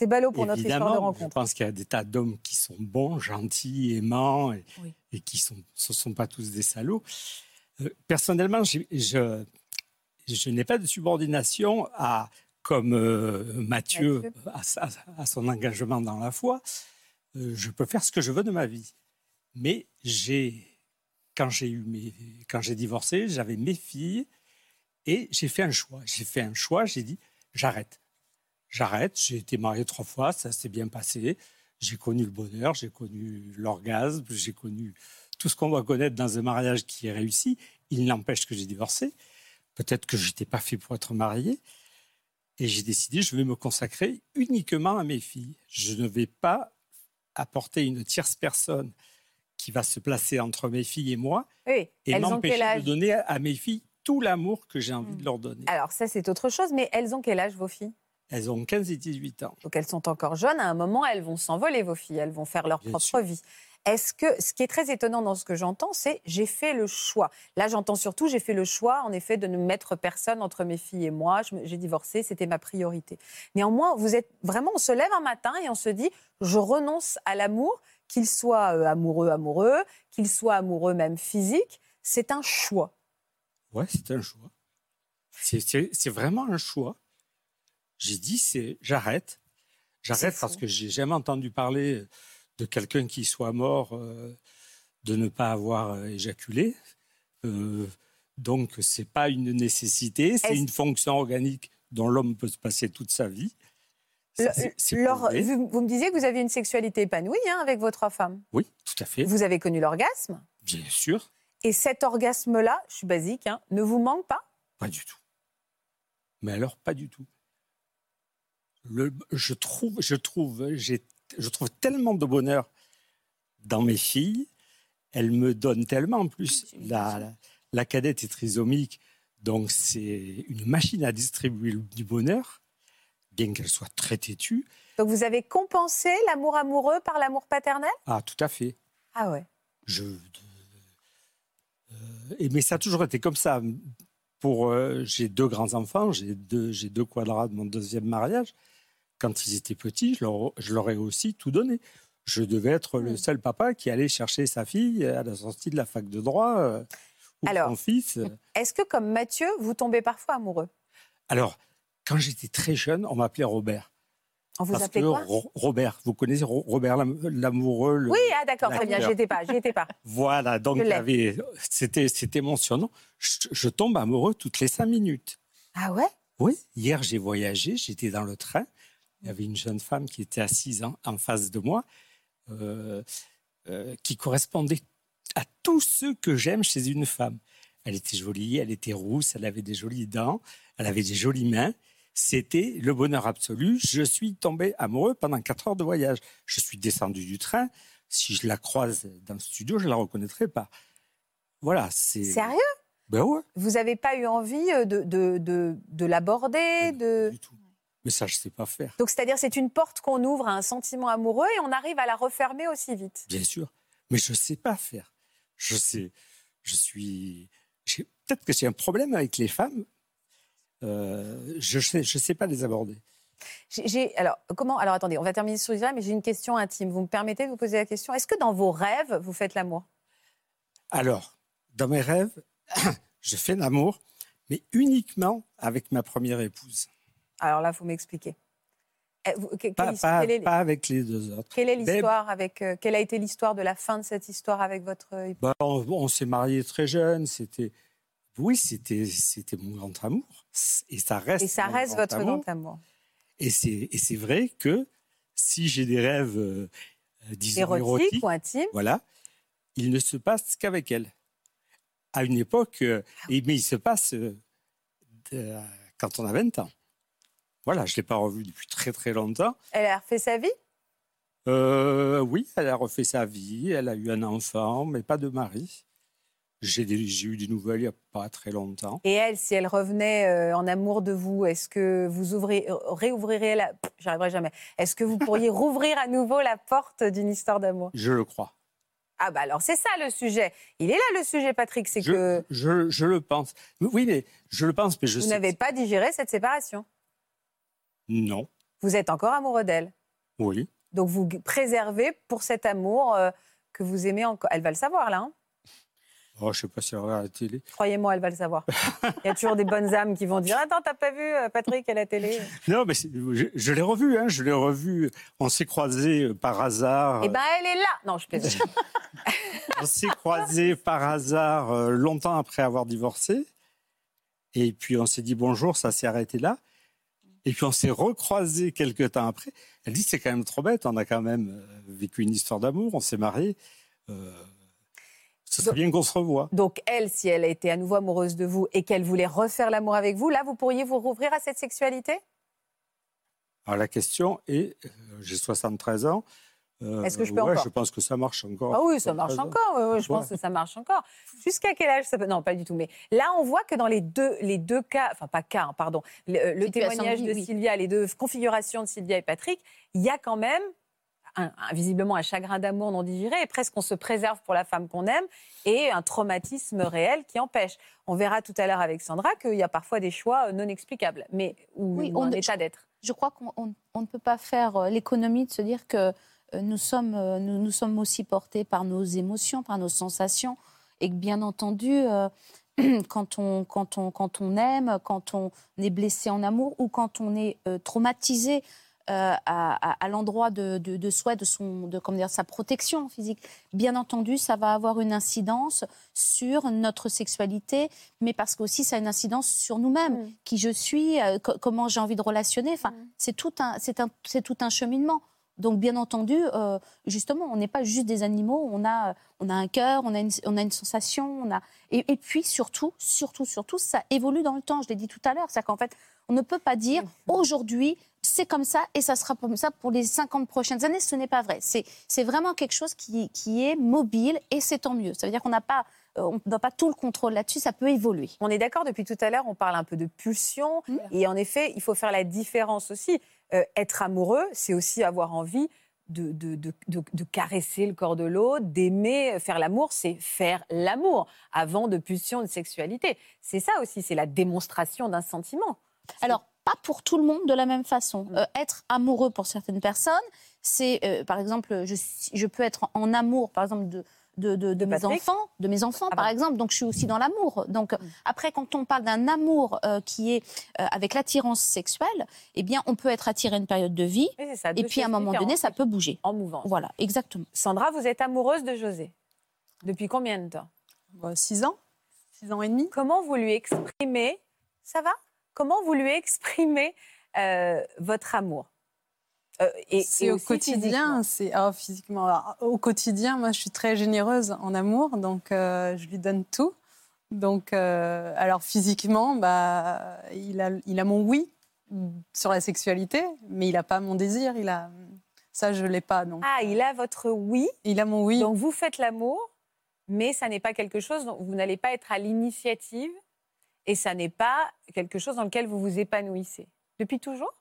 [SPEAKER 1] C'est ballot pour notre histoire de rencontre.
[SPEAKER 6] Je pense qu'il y a des tas d'hommes qui sont bons, gentils, aimants, et, qui sont, ce ne sont pas tous des salauds. Euh, personnellement, je, je, n'ai pas de subordination à, comme euh, Mathieu, À, son engagement dans la foi. Euh, je peux faire ce que je veux de ma vie. Mais j'ai, quand j'ai eu mes, quand j'ai divorcé, j'avais mes filles et j'ai fait un choix. J'ai fait un choix. J'ai dit, j'arrête j'arrête. J'ai été marié trois fois, ça s'est bien passé. J'ai connu le bonheur, j'ai connu l'orgasme, j'ai connu tout ce qu'on doit connaître dans un mariage qui est réussi. Il n'empêche que j'ai divorcé. Peut-être que je n'étais pas fait pour être marié. Et j'ai décidé, je vais me consacrer uniquement à mes filles. Je ne vais pas apporter une tierce personne qui va se placer entre mes filles et moi et m'empêcher de donner à mes filles tout l'amour que j'ai envie de leur donner.
[SPEAKER 1] Alors ça, c'est autre chose, mais elles ont quel âge, vos filles?
[SPEAKER 6] Elles ont 15 et 18 ans.
[SPEAKER 1] Donc elles sont encore jeunes. À un moment, elles vont s'envoler, vos filles. Elles vont faire leur propre vie. Est-ce que ce qui est très étonnant dans ce que j'entends, c'est j'ai fait le choix. Là, j'entends surtout j'ai fait le choix, en effet, de ne mettre personne entre mes filles et moi. J'ai divorcé, c'était ma priorité. Néanmoins, vous êtes vraiment, on se lève un matin et on se dit je renonce à l'amour, qu'il soit euh, amoureux, amoureux, qu'il soit amoureux même physique. C'est un choix.
[SPEAKER 6] Ouais, c'est un choix. C'est vraiment un choix. J'ai dit, c'est j'arrête. J'arrête parce que j'ai jamais entendu parler de quelqu'un qui soit mort euh, de ne pas avoir euh, éjaculé. Euh, donc, c'est pas une nécessité, c'est une fonction organique dont l'homme peut se passer toute sa vie.
[SPEAKER 1] vous, me disiez que vous aviez une sexualité épanouie hein, avec votre femme.
[SPEAKER 6] Oui, tout à fait.
[SPEAKER 1] Vous avez connu l'orgasme
[SPEAKER 6] Bien sûr.
[SPEAKER 1] Et cet orgasme-là, je suis basique, hein, ne vous manque pas?
[SPEAKER 6] Pas du tout. Mais alors, pas du tout je trouve, je trouve, je trouve tellement de bonheur dans mes filles. Elles me donnent tellement. En plus, la, la, cadette est trisomique, donc c'est une machine à distribuer du bonheur, bien qu'elle soit très têtue.
[SPEAKER 1] Donc vous avez compensé l'amour amoureux par l'amour paternel?
[SPEAKER 6] Ah, tout à fait.
[SPEAKER 1] Ah ouais.
[SPEAKER 6] Je, euh, mais ça a toujours été comme ça. Pour, euh, j'ai deux grands enfants, j'ai deux, j'ai deux quadrats de mon deuxième mariage. Quand ils étaient petits, je leur, je leur ai aussi tout donné je devais être le hmm. seul papa qui allait chercher sa fille à la sortie de la fac de droit euh, ou son fils.
[SPEAKER 1] Est-ce que, comme Mathieu, vous tombez parfois amoureux?
[SPEAKER 6] Alors, quand j'étais très jeune, on m'appelait Robert.
[SPEAKER 1] On vous appelait quoi?
[SPEAKER 6] Robert, vous connaissez Robert l'amoureux
[SPEAKER 1] Oui, ah d'accord, très bien, j'y étais pas, j'y étais pas.
[SPEAKER 6] voilà, donc c'était c'était mon surnom. Je, tombe amoureux toutes les cinq minutes.
[SPEAKER 1] Ah ouais?
[SPEAKER 6] Oui, hier j'ai voyagé, j'étais dans le train, il y avait une jeune femme qui était assise en face de moi euh, euh, qui correspondait à tout ce que j'aime chez une femme. Elle était jolie, elle était rousse, elle avait des jolies dents, elle avait des jolies mains. C'était le bonheur absolu. Je suis tombé amoureux pendant quatre heures de voyage. Je suis descendu du train. Si je la croise dans le studio, je ne la reconnaîtrai pas. Voilà, c'est.
[SPEAKER 1] Sérieux?
[SPEAKER 6] Ben ouais.
[SPEAKER 1] Vous n'avez pas eu envie euh, de, de, de, de l'aborder de...
[SPEAKER 6] Du tout. Mais ça, je ne sais pas faire.
[SPEAKER 1] Donc, c'est-à-dire, c'est une porte qu'on ouvre à un sentiment amoureux et on arrive à la refermer aussi vite.
[SPEAKER 6] Bien sûr. Mais je ne sais pas faire. Je sais. Je suis. Peut-être que j'ai un problème avec les femmes. Euh, je ne sais, je sais pas les aborder.
[SPEAKER 1] J'ai, alors, comment Alors, attendez, on va terminer sur Israël, mais j'ai une question intime. Vous me permettez de vous poser la question? Est-ce que dans vos rêves, vous faites l'amour?
[SPEAKER 6] Alors, dans mes rêves, je fais l'amour, mais uniquement avec ma première épouse.
[SPEAKER 1] Alors là, il faut m'expliquer.
[SPEAKER 6] Eh, pas, avec les deux autres.
[SPEAKER 1] Quelle est l'histoire avec euh, Quelle a été l'histoire de la fin de cette histoire avec votre épouse?
[SPEAKER 6] Bah, On, s'est mariés très jeunes. C'était oui, c'était c'était mon grand amour et ça reste.
[SPEAKER 1] Et ça reste votre grand amour.
[SPEAKER 6] Et c'est et c'est vrai que si j'ai des rêves euh, disons
[SPEAKER 1] érotiques, ou intimes,
[SPEAKER 6] voilà, il ne se passe qu'avec elle. À une époque, euh, ah mais il se passe quand on a 20 ans. Voilà, je ne l'ai pas revue depuis très très longtemps.
[SPEAKER 1] Elle a refait sa vie?
[SPEAKER 6] Euh, Oui, elle a refait sa vie. Elle a eu un enfant, mais pas de mari. J'ai eu des nouvelles il n'y a pas très longtemps.
[SPEAKER 1] Et elle, si elle revenait euh, en amour de vous, est-ce que vous ouvrez, réouvrirez la... J'arriverai jamais. Est-ce que vous pourriez rouvrir à nouveau la porte d'une histoire d'amour?
[SPEAKER 6] Je le crois.
[SPEAKER 1] Ah bah alors c'est ça le sujet. Il est là le sujet, Patrick, c'est que...
[SPEAKER 6] Je, je, le pense. Oui, mais je le pense, mais je
[SPEAKER 1] Vous n'avez pas digéré cette séparation
[SPEAKER 6] non.
[SPEAKER 1] Vous êtes encore amoureux d'elle
[SPEAKER 6] Oui.
[SPEAKER 1] Donc vous préservez pour cet amour euh, que vous aimez encore. Elle va le savoir là. Hein
[SPEAKER 6] oh, je ne sais pas si elle regarde la télé.
[SPEAKER 1] Croyez-moi, elle va le savoir. Il y a toujours des bonnes âmes qui vont dire Attends, t'as pas vu euh, Patrick à la télé?
[SPEAKER 6] Non, mais je, l'ai revu. Hein, je l'ai revu. On s'est croisés euh, par hasard.
[SPEAKER 1] Eh ben, elle est là. Non, je plaisante.
[SPEAKER 6] on s'est croisés par hasard longtemps après avoir divorcé. Et puis on s'est dit bonjour, ça s'est arrêté là. Et puis on s'est recroisés quelques temps après. Elle dit c'est quand même trop bête, on a quand même euh, vécu une histoire d'amour, on s'est mariés. Euh, ce serait bien qu'on se revoie.
[SPEAKER 1] Donc elle, si elle était à nouveau amoureuse de vous et qu'elle voulait refaire l'amour avec vous, là, vous pourriez vous rouvrir à cette sexualité?
[SPEAKER 6] Alors la question est, euh, j'ai 73 ans,
[SPEAKER 1] euh, Est-ce que je peux encore
[SPEAKER 6] Je pense que ça marche encore.
[SPEAKER 1] Ah oui, ça marche encore. je pense que ça marche encore. Jusqu'à quel âge ça peut... Non, pas du tout. Mais là, on voit que dans les deux, les deux cas, enfin pas cas, hein, pardon, le, témoignage de Sylvia, les deux configurations de Sylvia et Patrick, il y a quand même visiblement un chagrin d'amour non digéré, et presque on se préserve pour la femme qu'on aime, et un traumatisme réel qui empêche. On verra tout à l'heure avec Sandra qu'il y a parfois des choix non explicables, mais où oui, on, état d'être.
[SPEAKER 4] Je crois qu'on ne peut pas faire euh, l'économie de se dire que euh, nous sommes, euh, nous, sommes aussi portés par nos émotions, par nos sensations, et que bien entendu, euh, quand, on, quand, on, quand on aime, quand on est blessé en amour ou quand on est traumatisé à, l'endroit de, de, soi, de, son, de comment dire, sa protection physique. Bien entendu, ça va avoir une incidence sur notre sexualité, mais parce qu'aussi ça a une incidence sur nous-mêmes, mm. qui je suis, comment j'ai envie de relationner. Enfin, mm. c'est tout un, un, tout un cheminement. Donc, bien entendu, euh, justement, on n'est pas juste des animaux, on a, on a un cœur, on a une, on a une sensation, on a... Et, puis, surtout, surtout, surtout, ça évolue dans le temps, je l'ai dit tout à l'heure, c'est qu'en fait, on ne peut pas dire, aujourd'hui, c'est comme ça et ça sera comme ça pour les 50 prochaines années. Ce n'est pas vrai. C'est vraiment quelque chose qui, qui est mobile et c'est tant mieux. Ça veut dire qu'on n'a pas euh, on pas tout le contrôle là-dessus, ça peut évoluer.
[SPEAKER 1] On est d'accord, depuis tout à l'heure, on parle un peu de pulsion. Mm. Et en effet, il faut faire la différence aussi. Euh, être amoureux, c'est aussi avoir envie de, de, caresser le corps de l'autre, d'aimer, faire l'amour, c'est faire l'amour avant de pulsion, de sexualité. C'est ça aussi, c'est la démonstration d'un sentiment.
[SPEAKER 4] Alors, pas pour tout le monde de la même façon. Mm. Euh, être amoureux pour certaines personnes, c'est, par exemple, je, je, peux être en amour, par exemple, de, de, mes enfants, de mes enfants ah par exemple. Donc je suis aussi dans l'amour. Donc mm. après, quand on parle d'un amour euh, qui est euh, avec l'attirance sexuelle, eh bien on peut être attiré une période de vie, et puis à un moment donné, ça peut bouger.
[SPEAKER 1] En mouvant.
[SPEAKER 4] Voilà, exactement.
[SPEAKER 1] Sandra, vous êtes amoureuse de José depuis combien de temps?
[SPEAKER 7] Bah, Six ans, six ans et demi.
[SPEAKER 1] Comment vous lui exprimez Ça va? Comment vous lui exprimez euh, votre amour?
[SPEAKER 7] Euh, et, c'est au quotidien, c'est oh, physiquement. au quotidien, moi, je suis très généreuse en amour, donc euh, je lui donne tout. Donc, euh, alors physiquement, bah, il a, il a mon oui sur la sexualité, mais il n'a pas mon désir. Il a ça, je l'ai pas. Donc.
[SPEAKER 1] Ah, il a votre oui.
[SPEAKER 7] Il a mon oui.
[SPEAKER 1] Donc vous faites l'amour, mais ça n'est pas quelque chose dont vous n'allez pas être à l'initiative, et ça n'est pas quelque chose dans lequel vous vous épanouissez. Depuis toujours?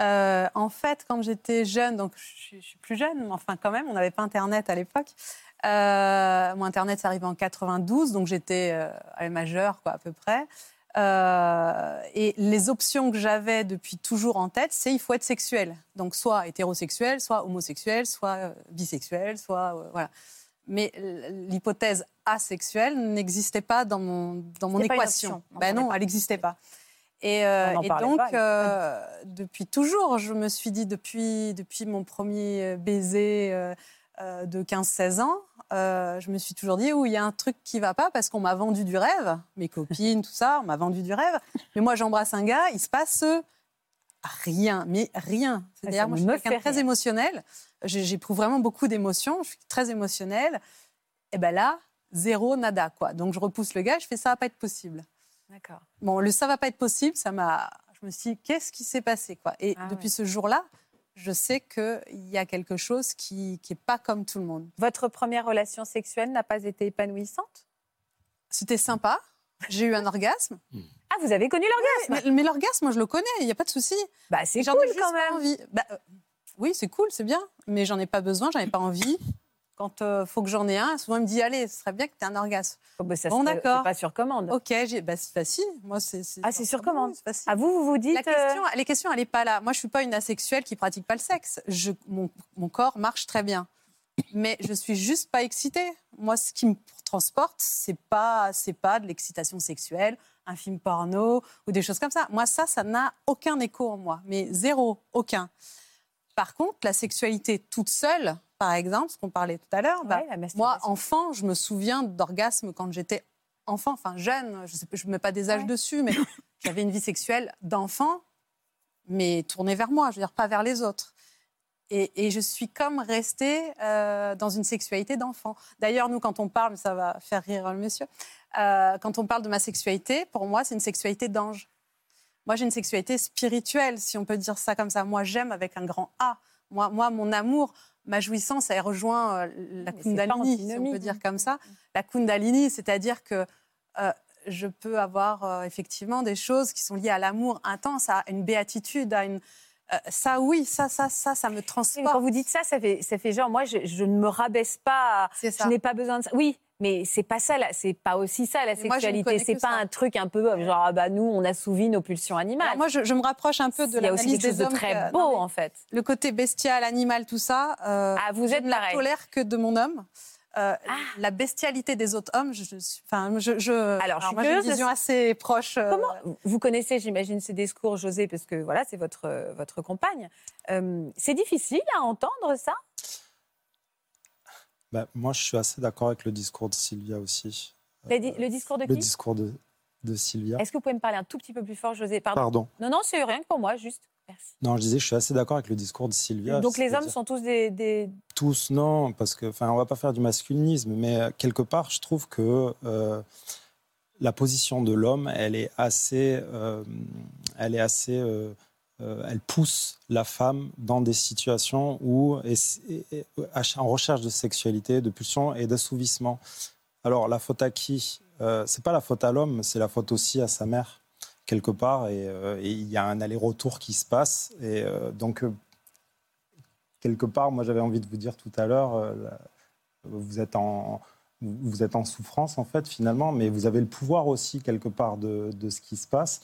[SPEAKER 7] Euh, en fait, quand j'étais jeune, donc je, suis plus jeune, mais enfin quand même, on n'avait pas Internet à l'époque. Euh, mon Internet, ça arrivé en 92, donc j'étais euh, majeure, quoi, à peu près. Euh, et les options que j'avais depuis toujours en tête, c'est il faut être sexuel. Donc soit hétérosexuel, soit homosexuel, soit bisexuel, soit voilà. Mais l'hypothèse asexuelle n'existait pas dans mon dans mon équation. Ben non, elle n'existait pas. Et, euh, donc, euh, depuis toujours, je me suis dit, depuis, depuis mon premier baiser euh, de 15-16 ans, je me suis toujours dit, où il y a un truc qui va pas parce qu'on m'a vendu du rêve, mes copines, tout ça, on m'a vendu du rêve. Mais moi, j'embrasse un gars, il se passe rien, mais rien. C'est-à-dire, moi, je suis quelqu'un très émotionnel. J'éprouve vraiment beaucoup d'émotions. Je suis très émotionnelle. Et ben là, zéro, nada, quoi. Donc, je repousse le gars, je fais ça va pas être possible. D'accord. Bon, le ça va pas être possible, ça m'a. Je me suis dit, qu'est-ce qui s'est passé quoi? Et ah depuis ce jour-là, je sais qu'il y a quelque chose qui n'est pas comme tout le monde.
[SPEAKER 1] Votre première relation sexuelle n'a pas été épanouissante?
[SPEAKER 7] C'était sympa. J'ai eu un orgasme.
[SPEAKER 1] Hmm. Ah, vous avez connu l'orgasme?
[SPEAKER 7] Mais, l'orgasme, moi, je le connais, il n'y a pas de souci.
[SPEAKER 1] Bah, c'est cool quand même.
[SPEAKER 7] Envie. Bah, euh, oui, c'est cool, c'est bien. Mais j'en ai pas besoin, j'en ai pas envie. Quand il euh, faut que j'en ai un, souvent il me dit Allez, ce serait bien que tu aies un orgasme.
[SPEAKER 1] Oh, bah, bon, d'accord. pas sur commande.
[SPEAKER 7] Ok, bah, c'est facile. Moi, c'est,
[SPEAKER 1] ah, c'est sur commande. À ah, vous, vous vous dites. La
[SPEAKER 7] question, euh, Les questions, elle n'est pas là. Moi, je ne suis pas une asexuelle qui pratique pas le sexe. Je, mon, mon corps marche très bien. Mais je suis juste pas excitée. Moi, ce qui me transporte, c'est pas, c'est pas de l'excitation sexuelle, un film porno ou des choses comme ça. Moi, ça, ça n'a aucun écho en moi. Mais zéro, aucun. Par contre, la sexualité toute seule, par exemple, ce qu'on parlait tout à l'heure, bah, moi, enfant, je me souviens d'orgasme quand j'étais enfant, enfin jeune, je ne mets pas des âges dessus, mais j'avais une vie sexuelle d'enfant, mais tournée vers moi, je veux dire, pas vers les autres. Et, je suis comme restée euh, dans une sexualité d'enfant. D'ailleurs, nous, quand on parle, ça va faire rire le monsieur, euh, quand on parle de ma sexualité, pour moi, c'est une sexualité d'ange. Moi, j'ai une sexualité spirituelle, si on peut dire ça comme ça. Moi, j'aime avec un grand A. Moi, moi mon amour, ma jouissance, elle rejoint euh, la Kundalini, si on peut dire comme ça. La Kundalini, c'est-à-dire que euh, je peux avoir euh, effectivement des choses qui sont liées à l'amour intense, à une béatitude, à une. Ça, oui, ça, ça, ça, ça me transporte.
[SPEAKER 1] Quand vous dites ça, ça fait, ça fait genre, moi, je, je ne me rabaisse pas. Je n'ai pas besoin de ça. Oui, mais c'est pas ça, c'est pas aussi ça la sexualité. C'est pas un truc un peu genre ah bah nous on assouvit nos pulsions animales.
[SPEAKER 7] moi je, me rapproche un peu de la
[SPEAKER 1] aussi quelque chose de très beau en fait.
[SPEAKER 7] Le côté bestial, animal, tout ça.
[SPEAKER 1] Euh, ah vous êtes
[SPEAKER 7] je
[SPEAKER 1] ne
[SPEAKER 7] tolère que de mon homme. Euh, ah. La bestialité des autres hommes, je, enfin, je, je,
[SPEAKER 1] alors, je
[SPEAKER 7] moi, j'ai une vision assez proche.
[SPEAKER 1] Euh, Comment vous connaissez, j'imagine, ces discours, José, parce que voilà, c'est votre votre compagne. c'est difficile à entendre ça?
[SPEAKER 5] Bah, moi, je suis assez d'accord avec le discours de Sylvia aussi.
[SPEAKER 1] Le, discours de qui?
[SPEAKER 5] Le discours de, de Sylvia.
[SPEAKER 1] Est-ce que vous pouvez me parler un tout petit peu plus fort, José? Pardon.
[SPEAKER 5] Pardon.
[SPEAKER 1] Non, non, c'est rien que pour moi, juste. Merci.
[SPEAKER 5] Non, je disais, je suis assez d'accord avec le discours de Sylvia.
[SPEAKER 1] Donc les hommes sont tous des,
[SPEAKER 5] Tous, non, parce que, enfin, on va pas faire du masculinisme, mais euh, quelque part, je trouve que euh, la position de l'homme, elle est assez, euh, elle est assez elle pousse la femme dans des situations où, en recherche de sexualité, de pulsion et d'assouvissement. Alors, la faute à qui? C'est pas la faute à l'homme, c'est la faute aussi à sa mère quelque part et il y a un aller-retour qui se passe et donc quelque part moi j'avais envie de vous dire tout à l'heure vous êtes en vous êtes en souffrance en fait finalement, mais vous avez le pouvoir aussi quelque part de, ce qui se passe.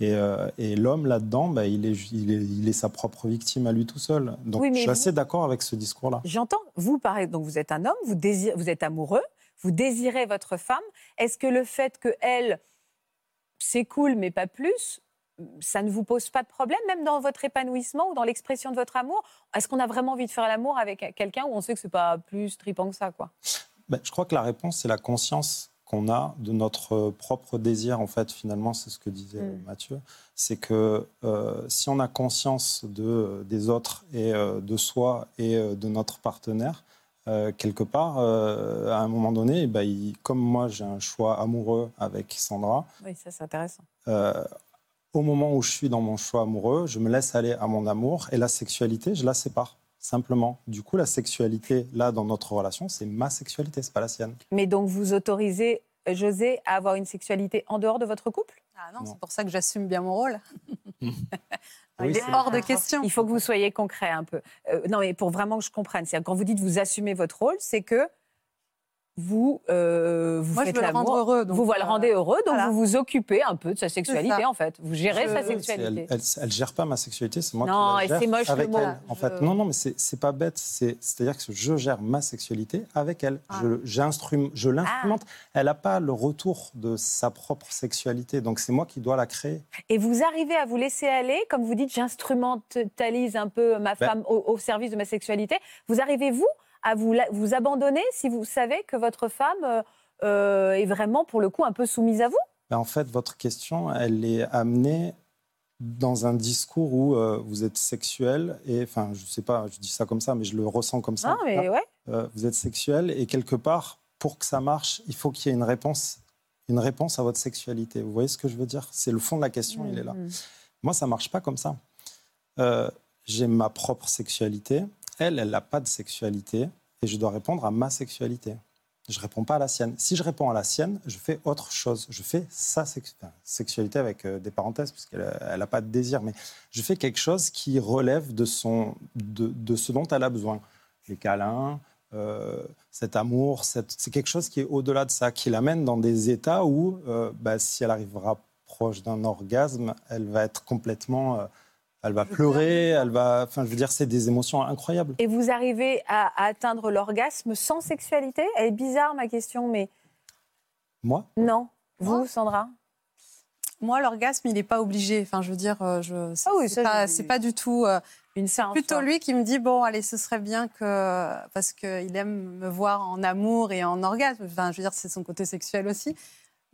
[SPEAKER 5] Et, euh, l'homme là-dedans, bah, il, est, il, est, sa propre victime à lui tout seul. Donc je suis assez d'accord avec ce discours-là.
[SPEAKER 1] J'entends, vous pareil, donc vous êtes un homme, vous, désirez, vous êtes amoureux, vous désirez votre femme. Est-ce que le fait que elle, c'est cool mais pas plus, ça ne vous pose pas de problème, même dans votre épanouissement ou dans l'expression de votre amour? Est-ce qu'on a vraiment envie de faire l'amour avec quelqu'un où on sait que c'est pas plus tripant que ça, quoi?
[SPEAKER 5] Ben, Je crois que la réponse, c'est la conscience qu'on a de notre propre désir, en fait, finalement, c'est ce que disait mm. Mathieu. C'est que euh, si on a conscience de, des autres et euh, de soi et euh, de notre partenaire, quelque part, à un moment donné, ben, comme moi, j'ai un choix amoureux avec Sandra.
[SPEAKER 1] Oui, ça, c'est intéressant
[SPEAKER 5] au moment où je suis dans mon choix amoureux, je me laisse aller à mon amour et la sexualité, je la sépare. Simplement. Du coup, la sexualité, là, dans notre relation, c'est ma sexualité, c'est pas la sienne.
[SPEAKER 1] Mais donc, vous autorisez euh, José à avoir une sexualité en dehors de votre couple?
[SPEAKER 7] Ah non, c'est pour ça que j'assume bien mon rôle. Il est hors de question.
[SPEAKER 1] Il faut que vous soyez concret un peu. Euh, non, mais pour vraiment que je comprenne, quand vous dites vous assumez votre rôle, c'est que vous, euh, vous
[SPEAKER 7] Moi,
[SPEAKER 1] faites
[SPEAKER 7] je veux le rendre heureux.
[SPEAKER 1] vous le rendez heureux, donc vous vous occupez un peu de sa sexualité, en fait. Vous gérez sa sexualité.
[SPEAKER 5] Elle, elle, gère pas ma sexualité, c'est moi
[SPEAKER 1] non,
[SPEAKER 5] qui la
[SPEAKER 1] gère moche
[SPEAKER 5] avec elle. En fait, non, non, mais c'est pas bête. C'est-à-dire que je gère ma sexualité avec elle. Ah. Je, je l'instrumente. Ah. Elle n'a pas le retour de sa propre sexualité, donc c'est moi qui dois la créer.
[SPEAKER 1] Et vous arrivez à vous laisser aller, comme vous dites, j'instrumentalise un peu ma ben femme au, au service de ma sexualité. Vous arrivez vous à vous, vous abandonner si vous savez que votre femme euh, euh, est vraiment, pour le coup, un peu soumise à vous?
[SPEAKER 5] Ben, En fait, votre question, elle est amenée dans un discours où euh, vous êtes sexuel et enfin je sais pas je dis ça comme ça mais je le ressens comme ça
[SPEAKER 1] ah, mais ouais.
[SPEAKER 5] vous êtes sexuel et quelque part pour que ça marche il faut qu'il y ait une réponse une réponse à votre sexualité. Vous voyez ce que je veux dire? C'est le fond de la question il est là. Mm-hmm. moi ça marche pas comme ça. J'ai ma propre sexualité elle, elle n'a pas de sexualité et je dois répondre à ma sexualité. Je ne réponds pas à la sienne. Si je réponds à la sienne, je fais autre chose. Je fais sa sexualité avec euh, des parenthèses, parce qu'elle n'a pas de désir, mais je fais quelque chose qui relève de, son, de, ce dont elle a besoin. Les câlins, euh, cet amour, c'est quelque chose qui est au-delà de ça, qui l'amène dans des états où, euh, bah, si elle arrivera proche d'un orgasme, elle va être complètement elle va pleurer, elle va. Enfin, je veux dire, c'est des émotions incroyables.
[SPEAKER 1] Et vous arrivez à, atteindre l'orgasme sans sexualité? Elle est bizarre ma question, mais.
[SPEAKER 5] Moi?
[SPEAKER 1] Non. Vous, Sandra?
[SPEAKER 7] Moi, l'orgasme, il n'est pas obligé. Enfin, je veux dire, euh, je. Ah oui, c'est pas, pas, du tout. Euh, une séance. Plutôt lui qui me dit bon, allez, ce serait bien que parce qu'il aime me voir en amour et en orgasme. Enfin, je veux dire, c'est son côté sexuel aussi.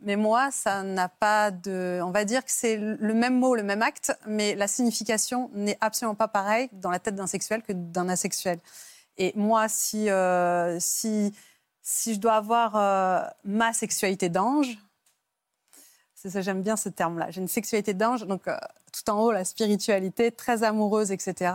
[SPEAKER 7] Mais moi, ça n'a pas de. On va dire que c'est le même mot, le même acte, mais la signification n'est absolument pas pareille dans la tête d'un sexuel que d'un asexuel. Et moi, si, euh, si, si je dois avoir euh, ma sexualité d'ange, c'est ça, j'aime bien ce terme-là. J'ai une sexualité d'ange, donc euh, tout en haut, la spiritualité, très amoureuse, etc.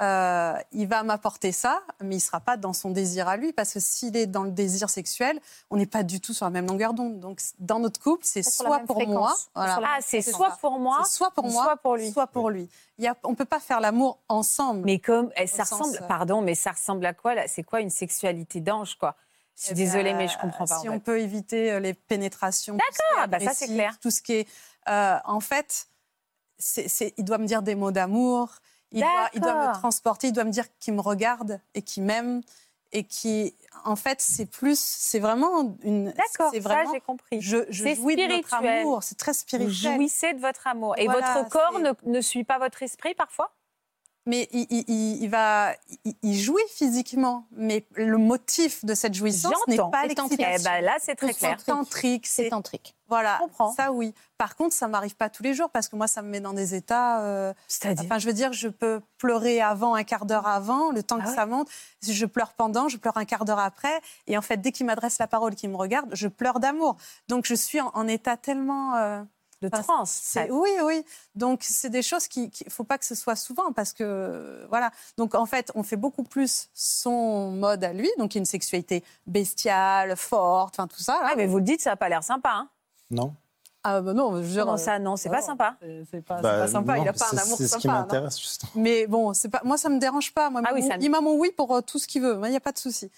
[SPEAKER 7] Euh, il va m'apporter ça, mais il ne sera pas dans son désir à lui, parce que s'il est dans le désir sexuel, on n'est pas du tout sur la même longueur d'onde. Donc, dans notre couple, c'est soit pour moi.
[SPEAKER 1] Ah, c'est soit pour moi,
[SPEAKER 7] soit pour moi, soit pour lui. Soit pour lui. Il on ne peut pas faire l'amour ensemble.
[SPEAKER 1] Mais comme eh, ça ressemble, euh, pardon, mais ça ressemble à quoi C'est quoi une sexualité d'ange, quoi? Je suis eh désolée, mais je comprends pas.
[SPEAKER 7] Si on peut éviter euh, les pénétrations,
[SPEAKER 1] d'accord, bah ça c'est clair.
[SPEAKER 7] Tout ce qui est, en fait, il doit me dire des mots d'amour. Il doit, me transporter, il doit me dire qu'il me regarde et qu'il m'aime et qui, en fait, c'est plus, c'est vraiment une.
[SPEAKER 1] D'accord, ça j'ai compris.
[SPEAKER 7] Je, je jouis de votre amour, c'est très spirituel.
[SPEAKER 1] Vous jouissez de votre amour et votre corps ne, ne suit pas votre esprit parfois?
[SPEAKER 7] Mais il, va, il, jouit physiquement, mais le motif de cette jouissance n'est pas l'excitation.
[SPEAKER 1] Eh ben là, c'est très clair.
[SPEAKER 7] Tantrique,
[SPEAKER 4] c'est tantrique.
[SPEAKER 7] Voilà, ça oui. Par contre, ça m'arrive pas tous les jours parce que moi, ça me met dans des états. Euh, C'est-à-dire Enfin, je veux dire, je peux pleurer avant, un quart d'heure avant, le temps ah que ça monte. Si je pleure pendant, je pleure un quart d'heure après. Et en fait, dès qu'il m'adresse la parole, qu'il me regarde, je pleure d'amour. Donc, je suis en, état tellement. Euh,
[SPEAKER 1] de trans.
[SPEAKER 7] Oui, oui. Donc, c'est des choses qu'il ne faut pas que ce soit souvent parce que, voilà. Donc, en fait, on fait beaucoup plus son mode à lui, donc une sexualité bestiale, forte, enfin tout ça.
[SPEAKER 1] Ah, mais vous le dites, ça n'a pas l'air sympa, hein
[SPEAKER 5] Non.
[SPEAKER 7] Ah bah non, je
[SPEAKER 1] Comment ça, non, c'est pas sympa.
[SPEAKER 7] C'est pas, bah, pas, sympa, il n'a pas un amour sympa.
[SPEAKER 5] C'est ce qui m'intéresse, justement.
[SPEAKER 7] Mais bon, pas, moi, ça ne me dérange pas. Moi, ah, oui, ça... Il m'a mon oui pour euh, tout ce qu'il veut, il n'y a pas de souci.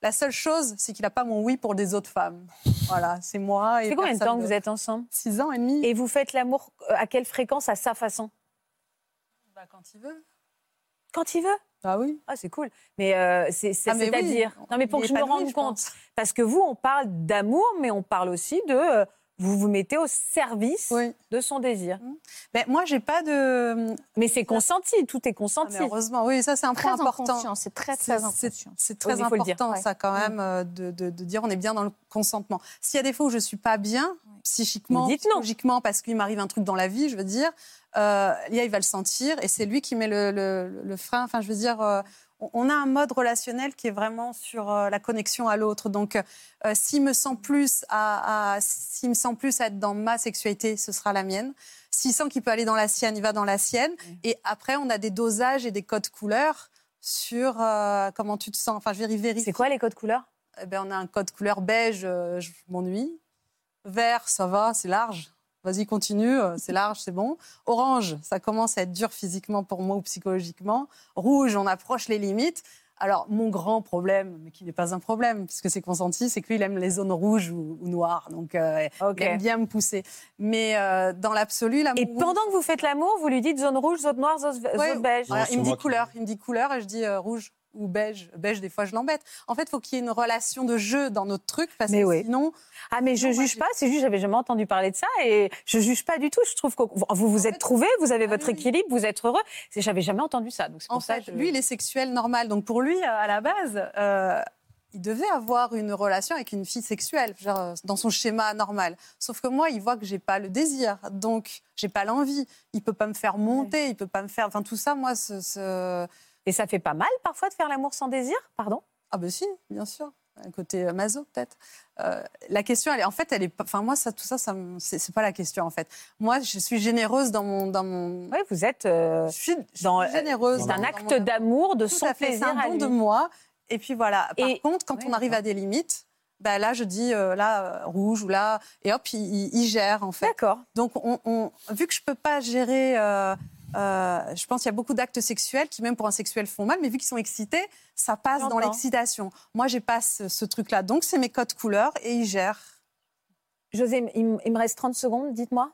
[SPEAKER 7] La seule chose, c'est qu'il n'a pas mon oui pour des autres femmes. Voilà, c'est moi.
[SPEAKER 1] C'est combien de temps que vous êtes ensemble
[SPEAKER 7] Six ans et demi.
[SPEAKER 1] Et vous faites l'amour euh, à quelle fréquence, à sa façon
[SPEAKER 7] bah, Quand il veut.
[SPEAKER 1] Quand il veut
[SPEAKER 7] Ah oui.
[SPEAKER 1] Ah, c'est cool. Mais euh, c'est ah, à dire. Non, mais pour que je me rende compte. Parce que vous, on parle d'amour, mais on parle aussi de. Euh, vous vous mettez au service de son désir. Mmh.
[SPEAKER 7] Mais moi, j'ai pas de.
[SPEAKER 1] Mais c'est consenti, tout est consenti.
[SPEAKER 7] Ah, heureusement, oui, ça c'est un point important.
[SPEAKER 4] C'est très très important.
[SPEAKER 7] C'est très important, ça quand mmh. même, euh, de, de, dire on est bien dans le consentement. S'il y a des fois où je suis pas bien psychiquement, psychologiquement, parce qu'il m'arrive un truc dans la vie, je veux dire, euh, Lia, il va le sentir et c'est lui qui met le, le, frein. Enfin, je veux dire, euh, on a un mode relationnel qui est vraiment sur euh, la connexion à l'autre. Donc, euh, s'il me sent plus à, me sent plus à être dans ma sexualité, ce sera la mienne. S'il sent qu'il peut aller dans la sienne, il va dans la sienne. Et après, on a des dosages et des codes couleurs sur euh, comment tu te sens. Enfin, je vérifie.
[SPEAKER 1] C'est quoi les codes couleurs?
[SPEAKER 7] Eh ben, on a un code couleur beige, je m'ennuie. Vert, ça va, c'est large. Vas-y, continue, euh, c'est large, c'est bon. Orange, ça commence à être dur physiquement pour moi ou psychologiquement. Rouge, on approche les limites. Alors, mon grand problème, mais qui n'est pas un problème, puisque c'est consenti, c'est que lui, il aime les zones rouges ou, noires. Donc, euh, il aime bien me pousser. Mais euh, dans l'absolu, l'amour.
[SPEAKER 1] Et pendant que vous faites l'amour, vous lui dites zone rouge, zone noire, zone, beige
[SPEAKER 7] Il me dit couleur. Il me dit couleur et je dis rouge ou beige. Beige, des fois, je l'embête. En fait, il faut qu'il y ait une relation de jeu dans notre truc, parce que sinon.
[SPEAKER 1] Ah, mais je juge pas, c'est juste, j'avais jamais entendu parler de ça, et je juge pas du tout. Je trouve que vous vous êtes trouvé, vous avez ah votre équilibre, vous êtes heureux. J'avais jamais entendu ça. Donc
[SPEAKER 7] en fait, lui, il est sexuel normal. Donc pour lui, à la base, euh, il devait avoir une relation avec une fille sexuelle, genre, dans son schéma normal. Sauf que moi, il voit que j'ai pas le désir, donc j'ai pas l'envie. Il peut pas me faire monter, il peut pas me faire. Enfin, tout ça, moi, ce
[SPEAKER 1] et ça fait pas mal parfois de faire l'amour sans désir? Pardon?
[SPEAKER 7] Ah ben si, bien sûr. Un côté euh, maso peut-être. Euh, la question, elle est, en fait, elle est, enfin moi, ça, tout ça, ça c'est pas la question en fait. Moi, je suis généreuse dans mon, dans mon.
[SPEAKER 1] Oui, vous êtes. Euh,
[SPEAKER 7] je suis, dans, généreuse.
[SPEAKER 1] C'est un acte d'amour, de son plaisir. C'est
[SPEAKER 7] un don de moi. Et puis voilà. Par contre, quand on arrive à des limites, ben là, je dis là rouge ou là, et hop, il, il gère en fait.
[SPEAKER 1] D'accord.
[SPEAKER 7] Donc, on, vu que je peux pas gérer euh, je pense qu'il y a beaucoup d'actes sexuels qui, même pour un sexuel, font mal, mais vu qu'ils sont excités, ça passe dans l'excitation. Moi, j'ai pas ce, truc-là. Donc, c'est mes codes couleurs et ils gèrent.
[SPEAKER 1] José, il, me reste 30 secondes, dites-moi.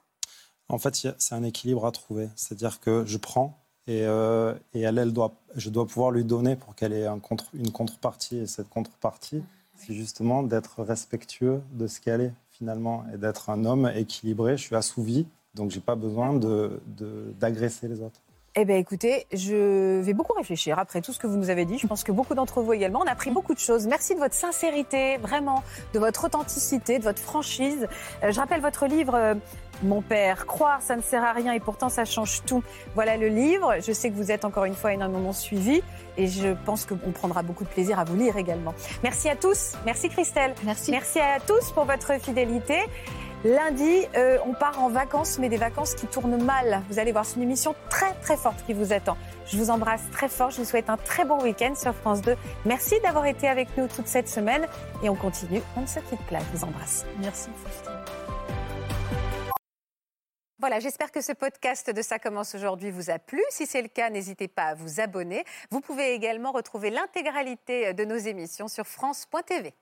[SPEAKER 5] En fait, c'est un équilibre à trouver. C'est-à-dire que je prends et, euh, et elle, elle doit, je dois pouvoir lui donner pour qu'elle ait un contre, une contrepartie. Et cette contrepartie, c'est justement d'être respectueux de ce qu'elle est finalement et d'être un homme équilibré. Je suis assouvi donc, je n'ai pas besoin d'agresser de, les autres.
[SPEAKER 1] Eh bien, écoutez, je vais beaucoup réfléchir après tout ce que vous nous avez dit. Je pense que beaucoup d'entre vous également. On a appris beaucoup de choses. Merci de votre sincérité, vraiment, de votre authenticité, de votre franchise. Euh, je rappelle votre livre, euh, Mon père, croire, ça ne sert à rien et pourtant ça change tout. Voilà le livre. Je sais que vous êtes encore une fois énormément suivi et je pense qu'on prendra beaucoup de plaisir à vous lire également. Merci à tous. Merci Christelle.
[SPEAKER 4] Merci.
[SPEAKER 1] Merci à tous pour votre fidélité. Lundi, euh, on part en vacances, mais des vacances qui tournent mal. Vous allez voir, c'est une émission très très forte qui vous attend. Je vous embrasse très fort, je vous souhaite un très bon week-end sur France 2. Merci d'avoir été avec nous toute cette semaine et on continue, on ne se quitte pas. Je vous embrasse.
[SPEAKER 7] Merci.
[SPEAKER 1] Voilà, j'espère que ce podcast de Ça commence aujourd'hui vous a plu. Si c'est le cas, n'hésitez pas à vous abonner. Vous pouvez également retrouver l'intégralité de nos émissions sur France.tv.